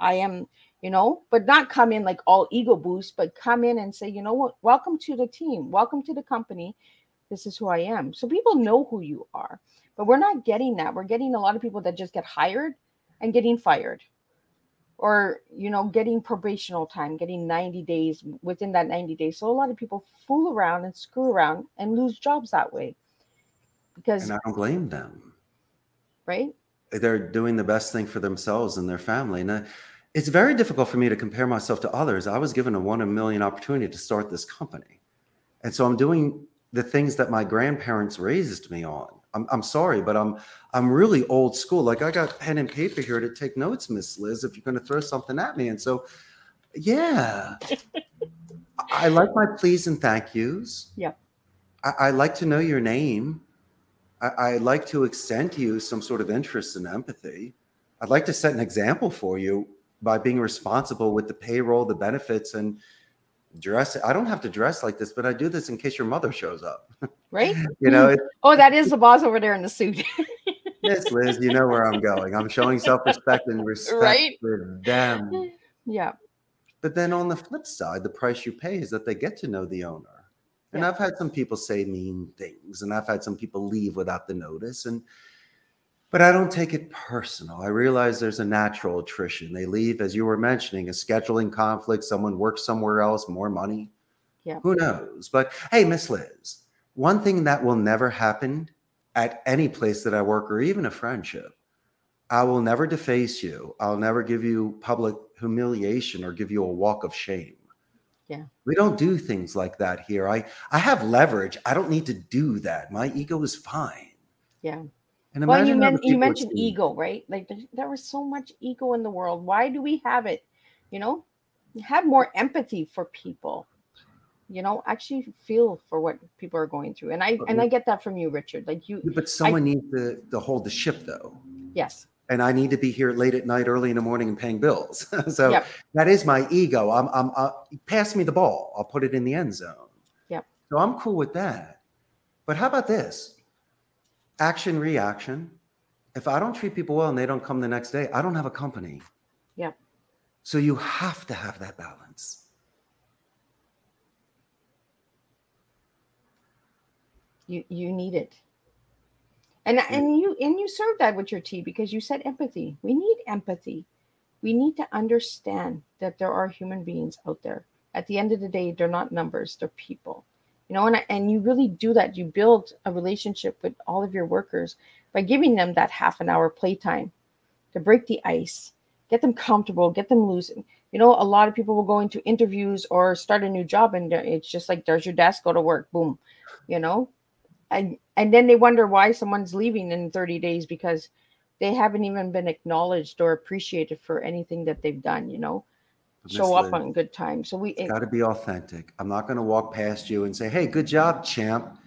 I am you know, but not come in like all ego boost, but come in and say, you know what, welcome to the team, welcome to the company. This is who I am. So people know who you are, but we're not getting that. We're getting a lot of people that just get hired and getting fired or, you know, getting probational time, getting 90 days within that 90 days. So a lot of people fool around and screw around and lose jobs that way because. And I don't blame them. Right? They're doing the best thing for themselves and their family. And I, it's very difficult for me to compare myself to others. I was given a one in a million opportunity to start this company. And so I'm doing the things that my grandparents raised me on. I'm, I'm sorry, but I'm I'm really old school. Like I got pen and paper here to take notes, Miss Liz, if you're going to throw something at me. And so, yeah, I like my please and thank yous. Yeah, I, I like to know your name. I, I like to extend to you some sort of interest and empathy. I'd like to set an example for you by being responsible with the payroll, the benefits, and dress. I don't have to dress like this, but I do this in case your mother shows up. Right? you know. It, oh, that is the boss over there in the suit. yes, Liz, you know where I'm going. I'm showing self-respect and respect right? for them. Yeah. But then on the flip side, the price you pay is that they get to know the owner. And Yeah. I've had some people say mean things, and I've had some people leave without the notice. And but I don't take it personal. I realize there's a natural attrition. They leave, as you were mentioning, a scheduling conflict. Someone works somewhere else, more money. Yeah. Who knows? But hey, Miss Liz, one thing that will never happen at any place that I work or even a friendship, I will never deface you. I'll never give you public humiliation or give you a walk of shame. Yeah. We don't do things like that here. I I have leverage. I don't need to do that. My ego is fine. Yeah. And well, you, men- you mentioned ego, right? Like there, there was so much ego in the world. Why do we have it? You know, have more empathy for people. You know, actually feel for what people are going through. And I and I get that from you, Richard. Like you But someone needs to, to hold the ship, though. yes. and I need to be here late at night, early in the morning, and paying bills. so Yep. that is my ego. I'm, I'm, uh, pass me the ball. I'll put it in the end zone. Yep. So I'm cool with that. But how about this? Action, reaction. If I don't treat people well and they don't come the next day, I don't have a company. Yeah. So you have to have that balance. You you need it. And and you and you serve that with your tea because you said empathy. We need empathy. We need to understand that there are human beings out there. At the end of the day, they're not numbers, they're people. You know, and and you really do that. You build a relationship with all of your workers by giving them that half an hour playtime to break the ice, get them comfortable, get them loose. You know, a lot of people will go into interviews or start a new job and it's just like there's your desk, go to work, boom. You know, and and then they wonder why someone's leaving in 30 days because they haven't even been acknowledged or appreciated for anything that they've done you know show up on good times so we got to be authentic. I'm not going to walk past you and say, "Hey, good job, champ."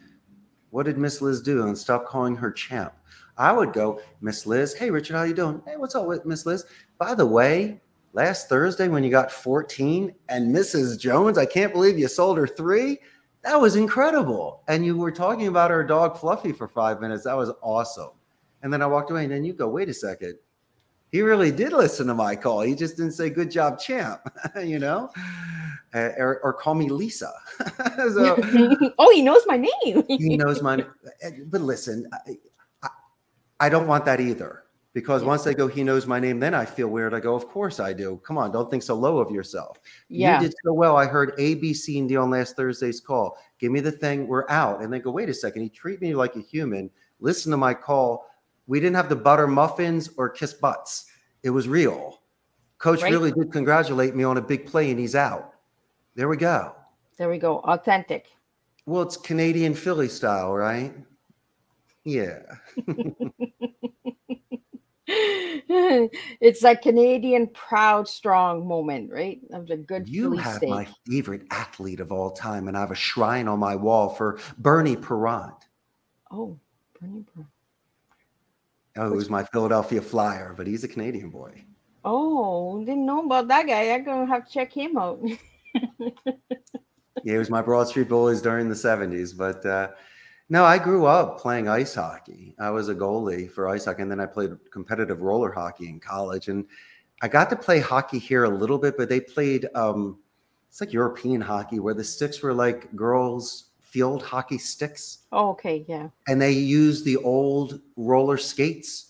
What did Miss Liz do? And stop calling her champ. I would go, Miss Liz. Hey, Richard, how you doing? Hey, what's up with Miss Liz? By the way, last Thursday when you got 14 and Mrs. Jones, I can't believe you sold her three. That was incredible. And you were talking about our dog Fluffy for five minutes. That was awesome. And then I walked away, and then you go, wait a second. He really did listen to my call. He just didn't say, good job, champ, you know, Uh, or, or call me Lisa. so oh he knows my name he knows my, but listen, I, I, I don't want that either because once they go, he knows my name, then I feel weird. I go, of course I do. Come on, don't think so low of yourself. Yeah. You did so well. I heard A, B, C, and D on last Thursday's call. Give me the thing. We're out. And they go, wait a second. He treat me like a human. Listen to my call. We didn't have to butter muffins or kiss butts. It was real. Coach Right. really did congratulate me on a big play, and he's out. There we go. there we go authentic Well, it's Canadian Philly style, right? Yeah. it's that canadian proud strong moment right of the good You have my favorite athlete of all time, and I have a shrine on my wall for Bernie Parent. oh Bernie Bro- Oh, he was my Philadelphia Flyer, but he's a Canadian boy. oh didn't know about that guy i'm gonna have to check him out Yeah, he was my Broad Street Bullies during the 70s. But uh, no, I grew up playing ice hockey. I was a goalie for ice hockey, and then I played competitive roller hockey in college. And I got to play hockey here a little bit, but they played um, it's like European hockey where the sticks were like girls' field hockey sticks. oh, okay yeah and they used the old roller skates.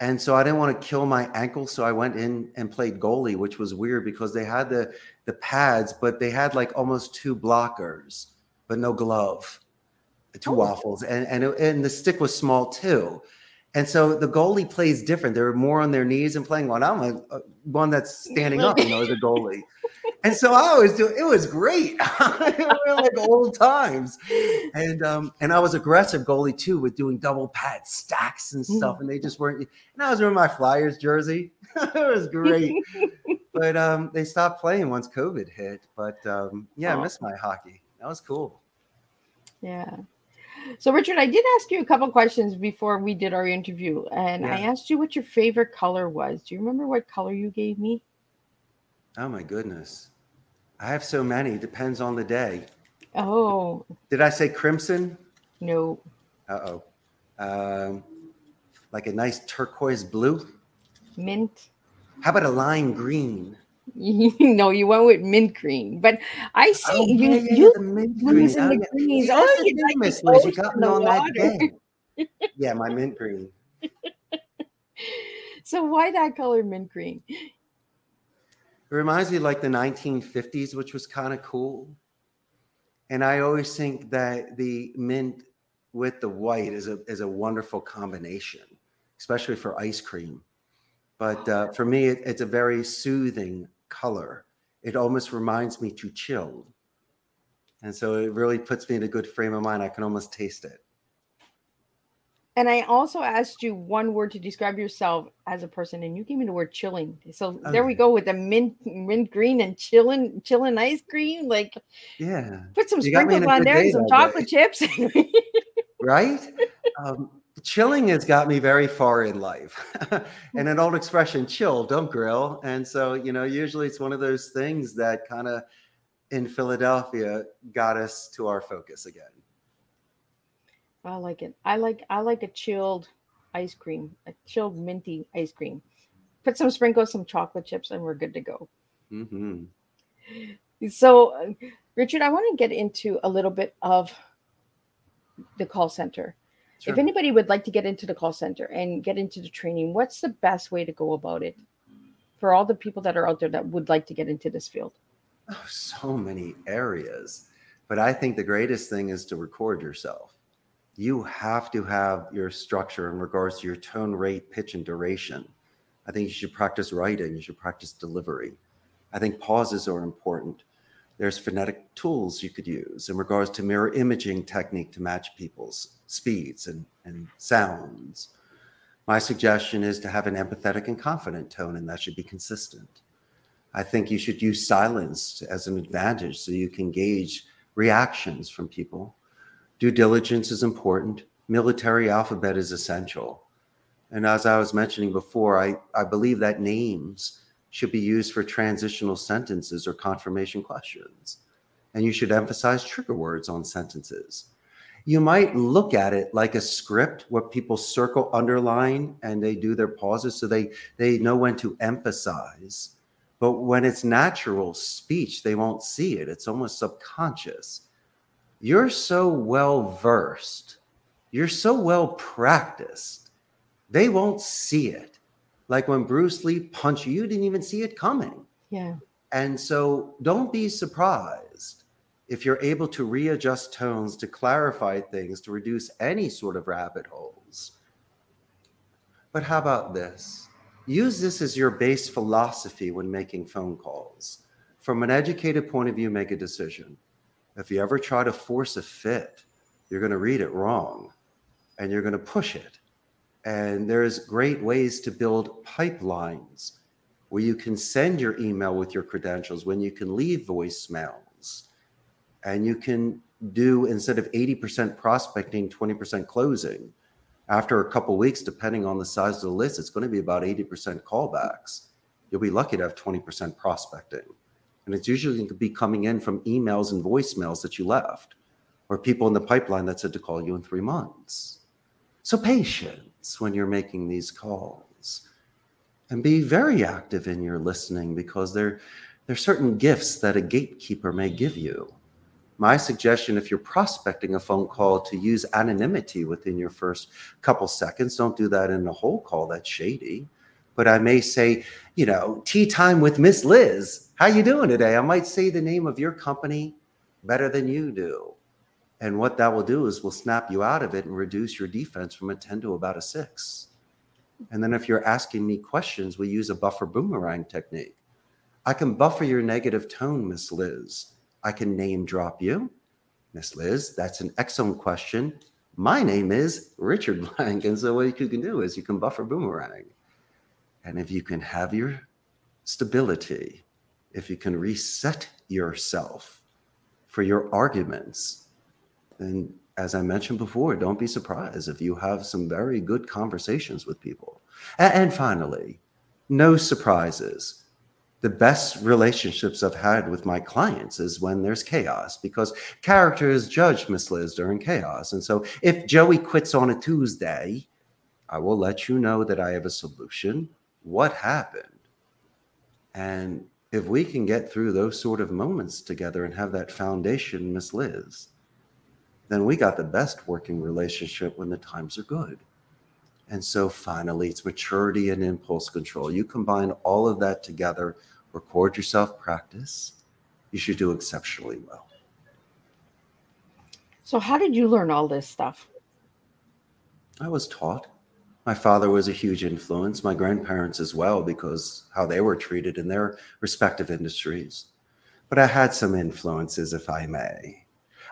And so I didn't want to kill my ankle, so I went in and played goalie, which was weird because they had the the pads, but they had like almost two blockers, but no glove, two oh. waffles, and and it- and the stick was small too. And so the goalie plays different. They're more on their knees and playing one. I'm a, a one that's standing up, you know, as a goalie. And so I always do. It was great. like old times. And um, and I was aggressive goalie too with doing double pad stacks and stuff. And they just weren't. And I was wearing my Flyers jersey. it was great. but um, they stopped playing once COVID hit. But um, yeah, I Oh. missed my hockey. That was cool. Yeah. So, Richard, I did ask you a couple questions before we did our interview, and I asked you what your favorite color was. Do you remember what color you gave me? Oh my goodness. I have so many. Depends on the day. Oh, Did I say crimson? no. Uh oh. Um, like a nice turquoise blue. Mint. How about a lime green? no, you went with mint green. But I see Oh, you, yeah, yeah, you the mint green. Oh, the greens. Oh, you like the Miss Liz. You got me the on that water. Yeah, my mint green. So, why that color mint green? It reminds me like the 1950s, which was kind of cool. And I always think that the mint with the white is a is a wonderful combination, especially for ice cream. But uh, for me, it, it's a very soothing color. It almost reminds me to chill, and so it really puts me in a good frame of mind. I can almost taste it. And I also asked you one word to describe yourself as a person, and you gave me the word chilling. So there we go with the mint, mint green and chilling, chilling ice cream. Like, Yeah. put some You got me in sprinkles on there and some chocolate chips. right? Um, chilling has got me very far in life. and an old expression, chill, don't grill. And so, you know, usually it's one of those things that kind of in Philadelphia got us to our focus again. I like it. I like I like a chilled ice cream, a chilled minty ice cream. Put some sprinkles, some chocolate chips, and we're good to go. hmm So, uh, Richard, I want to get into a little bit of the call center. If anybody would like to get into the call center and get into the training, what's the best way to go about it for all the people that are out there that would like to get into this field? Oh, so many areas. But I think the greatest thing is to record yourself. You have to have your structure in regards to your tone, rate, pitch, and duration. I think you should practice writing, you should practice delivery. I think pauses are important. There's phonetic tools you could use in regards to mirror imaging technique to match people's speeds and, and sounds. My suggestion is to have an empathetic and confident tone, and that should be consistent. I think you should use silence as an advantage so you can gauge reactions from people. Due diligence is important. Military alphabet is essential. And as I was mentioning before, I, I believe that names should be used for transitional sentences or confirmation questions. And you should emphasize trigger words on sentences. You might look at it like a script where people circle, underline, and they do their pauses so they, they know when to emphasize. But when it's natural speech, they won't see it. It's almost subconscious. You're so well versed, you're so well practiced, they won't see it. Like when Bruce Lee punched you, you didn't even see it coming. Yeah. And so don't be surprised if you're able to readjust tones to clarify things, to reduce any sort of rabbit holes. But how about this? Use this as your base philosophy when making phone calls. From an educated point of view, make a decision. If you ever try to force a fit, you're going to read it wrong and you're going to push it. And there's great ways to build pipelines where you can send your email with your credentials, when you can leave voicemails, and you can do instead of 80% prospecting, 20% closing. After a couple weeks, depending on the size of the list, it's going to be about 80% callbacks. You'll be lucky to have 20% prospecting. And it's usually going to be coming in from emails and voicemails that you left, or people in the pipeline that said to call you in three months. So patience when you're making these calls and be very active in your listening because there, there are certain gifts that a gatekeeper may give you. My suggestion, if you're prospecting a phone call, to use anonymity within your first couple seconds. Don't do that in a whole call. That's shady. But I may say, you know, tea time with Miss Liz. How you doing today? I might say the name of your company better than you do. And what that will do is will snap you out of it and reduce your defense from a 10 to about a six. And then if you're asking me questions, we use a buffer boomerang technique. I can buffer your negative tone, Miss Liz. I can name drop you. Miss Liz, that's an excellent question. My name is Richard Blank. And so what you can do is you can buffer boomerang. And if you can have your stability, if you can reset yourself for your arguments, then as I mentioned before, don't be surprised if you have some very good conversations with people. And, finally, no surprises. The best relationships I've had with my clients is when there's chaos because character is judged, Miss Liz, during chaos. And so if Joey quits on a Tuesday, I will let you know that I have a solution. What happened? And if we can get through those sort of moments together and have that foundation, Miss Liz, then we got the best working relationship when the times are good. And so finally, it's maturity and impulse control. You combine all of that together, record yourself, practice, you should do exceptionally well. So, how did you learn all this stuff? I was taught. My father was a huge influence, my grandparents as well, because how they were treated in their respective industries. But I had some influences, if I may.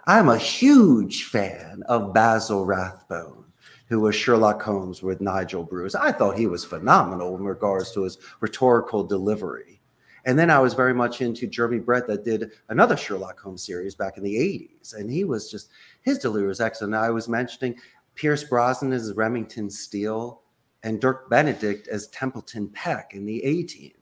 I'm a huge fan of Basil Rathbone. who was Sherlock Holmes with Nigel Bruce. I thought he was phenomenal in regards to his rhetorical delivery. And then I was very much into Jeremy Brett that did another Sherlock Holmes series back in the 80s. And he was just, his delivery was excellent. I was mentioning Pierce Brosnan as Remington Steele and Dirk Benedict as Templeton Peck in the A team.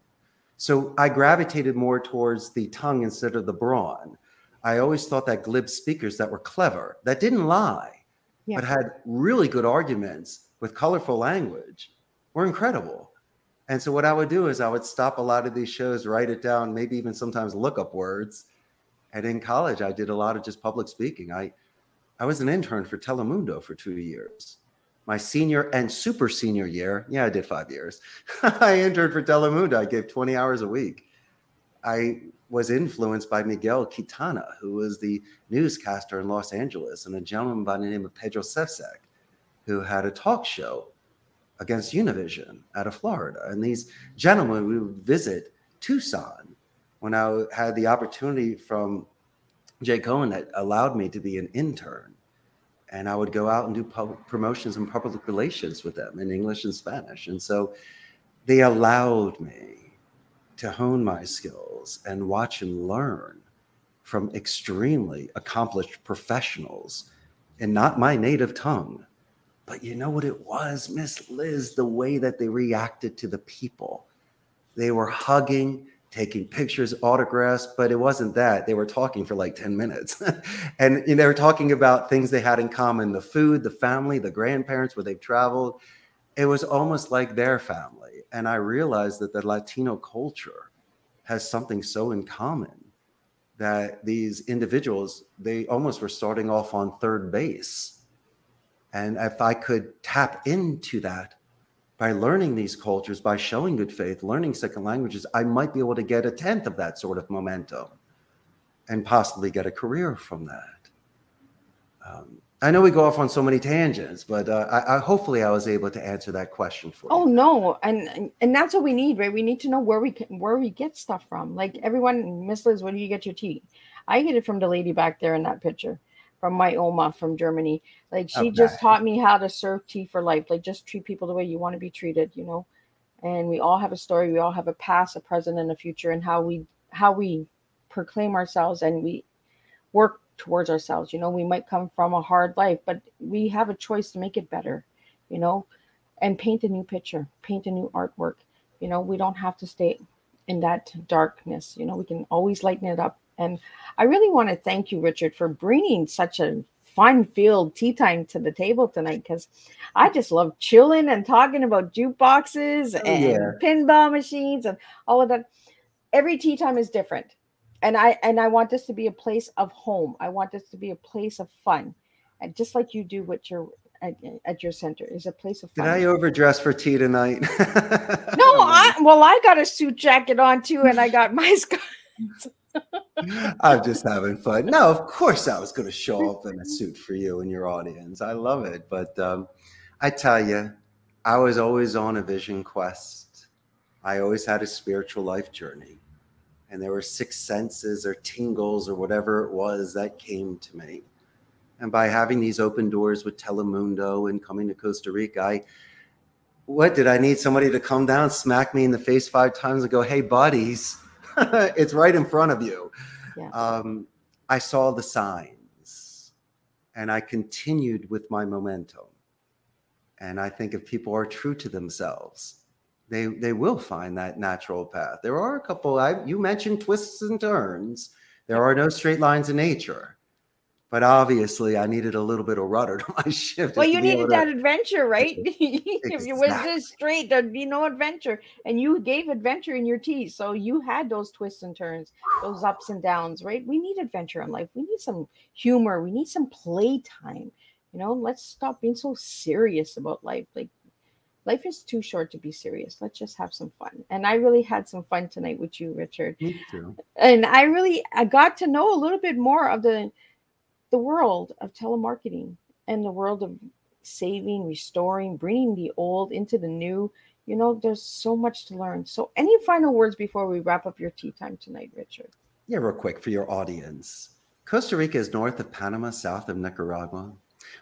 So I gravitated more towards the tongue instead of the brawn. I always thought that glib speakers that were clever, that didn't lie, Yeah. but had really good arguments with colorful language, were incredible. And so what I would do is I would stop a lot of these shows, write it down, maybe even sometimes look up words. And in college, I did a lot of just public speaking. I I was an intern for Telemundo for two years. My senior and super senior year, yeah, I did five years. I interned for Telemundo. I gave 20 hours a week. I was influenced by Miguel Quintana, who was the newscaster in Los Angeles, and a gentleman by the name of Pedro Sevcec, who had a talk show against Univision out of Florida. And these gentlemen we would visit Tucson when I had the opportunity from Jay Cohen that allowed me to be an intern. And I would go out and do public promotions and public relations with them in English and Spanish. And so they allowed me to hone my skills and watch and learn from extremely accomplished professionals in not my native tongue. But you know what it was, Miss Liz, the way that they reacted to the people. They were hugging, taking pictures, autographs, but it wasn't that. They were talking for like 10 minutes. and know, they were talking about things they had in common the food, the family, the grandparents, where they've traveled. It was almost like their family. And I realized that the Latino culture has something so in common that these individuals, they almost were starting off on third base. And if I could tap into that by learning these cultures, by showing good faith, learning second languages, I might be able to get a tenth of that sort of momentum and possibly get a career from that. Um, I know we go off on so many tangents, but uh, I, I hopefully I was able to answer that question for Oh you. Oh no, and and- that's what we need, right? We need to know where we can, where we get stuff from. Like everyone, Miss Liz, where do you get your tea? I get it from the lady back there in that picture, from my Oma from Germany. Like she just taught me how to serve tea for life. Like just treat people the way you want to be treated, you know. And we all have a story. We all have a past, a present, and a future, and how we how we proclaim ourselves and we work towards ourselves. You know, we might come from a hard life, but we have a choice to make it better. You know, and paint a new picture, paint a new artwork. You know, we don't have to stay in that darkness. You know, we can always lighten it up. And I really want to thank you, Richard, for bringing such a fun filled tea time to the table tonight because I just love chilling and talking about jukeboxes Oh, and yeah. pinball machines and all of that. Every tea time is different. And I and I want this to be a place of home. I want this to be a place of fun. And just like you do with your at, at your center is a place of Did fun. I overdress for tea tonight? No, I well, I got a suit jacket on too, and I got my scarf. I'm just having fun. No, of course I was going to show up in a suit for you and your audience. I love it. But um, I tell you, I was always on a vision quest. I always had a spiritual life journey. And there were six senses or tingles or whatever it was that came to me. And by having these open doors with Telemundo and coming to Costa Rica, I what did I need somebody to come down, smack me in the face five times, and go, "Hey, buddies, it's right in front of you." Yeah. Um, I saw the signs, and I continued with my momentum. And I think if people are true to themselves, they they will find that natural path. There are a couple. I you mentioned twists and turns. There are no straight lines in nature. But obviously, I needed a little bit of rudder to my ship. Well, you to needed to- that adventure, right? if you was this straight, there'd be no adventure. And you gave adventure in your tea. So you had those twists and turns, those ups and downs, right? We need adventure in life. We need some humor. We need some playtime. You know, let's stop being so serious about life. Like life is too short to be serious. Let's just have some fun. And I really had some fun tonight with you, Richard. Me too. and I really I got to know a little bit more of the the world of telemarketing and the world of saving, restoring, bringing the old into the new. You know, there's so much to learn. So, any final words before we wrap up your tea time tonight, Richard? Yeah, real quick for your audience. Costa Rica is north of Panama, south of Nicaragua.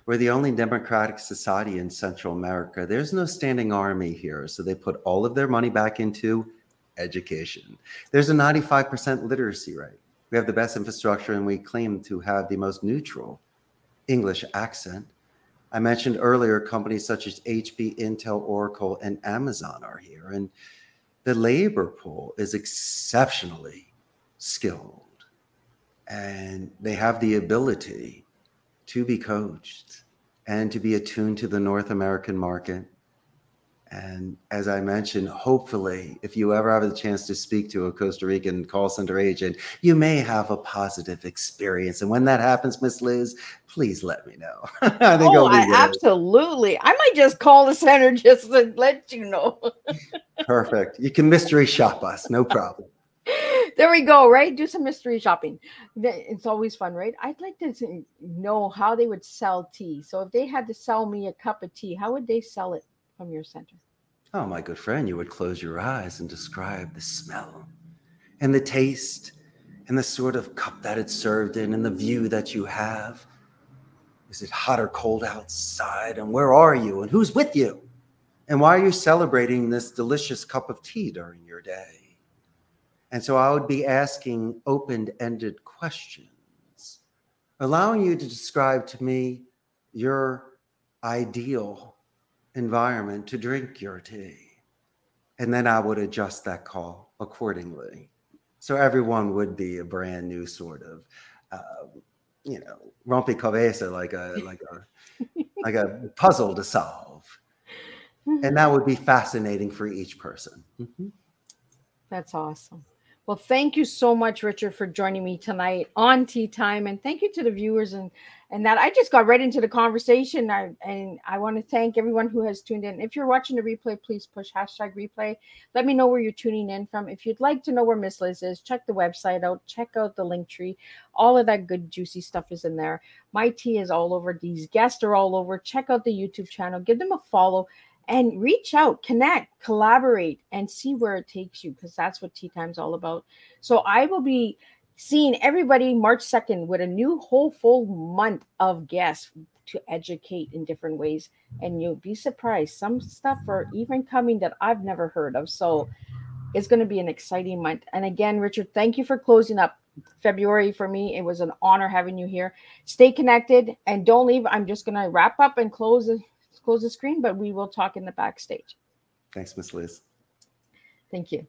We're the only democratic society in Central America. There's no standing army here. So they put all of their money back into education. There's a 95% literacy rate. We have the best infrastructure and we claim to have the most neutral English accent. I mentioned earlier companies such as HP, Intel, Oracle, and Amazon are here. And the labor pool is exceptionally skilled. And they have the ability to be coached and to be attuned to the North American market. And as I mentioned, hopefully, if you ever have the chance to speak to a Costa Rican call center agent, you may have a positive experience. And when that happens, Miss Liz, please let me know. I think oh, I, absolutely. I might just call the center just to let you know. Perfect. You can mystery shop us, no problem there we go, right? Do some mystery shopping. It's always fun, right? I'd like to know how they would sell tea. So if they had to sell me a cup of tea, how would they sell it from your center? Oh, my good friend, you would close your eyes and describe the smell and the taste and the sort of cup that it's served in and the view that you have. Is it hot or cold outside? And where are you? And who's with you? And why are you celebrating this delicious cup of tea during your day? And so I would be asking open ended questions, allowing you to describe to me your ideal environment to drink your tea. And then I would adjust that call accordingly. So everyone would be a brand new sort of, uh, you know, rompecabezas, like a like a like a puzzle to solve, and that would be fascinating for each person. Mm-hmm. That's awesome. Well, thank you so much, Richard, for joining me tonight on Tea Time, and thank you to the viewers and and that I just got right into the conversation. I, and I want to thank everyone who has tuned in. If you're watching the replay, please push hashtag replay. Let me know where you're tuning in from. If you'd like to know where Miss Liz is, check the website out. Check out the Linktree. All of that good juicy stuff is in there. My tea is all over. These guests are all over. Check out the YouTube channel. Give them a follow and reach out, connect, collaborate, and see where it takes you because that's what Tea Time's all about. So I will be seeing everybody March 2nd with a new whole full month of guests to educate in different ways. And you'll be surprised. Some stuff are even coming that I've never heard of. So it's going to be an exciting month. And again, Richard, thank you for closing up February for me. It was an honor having you here. Stay connected and don't leave. I'm just going to wrap up and close close the screen, but we will talk in the backstage. Thanks, Miss Liz. Thank you.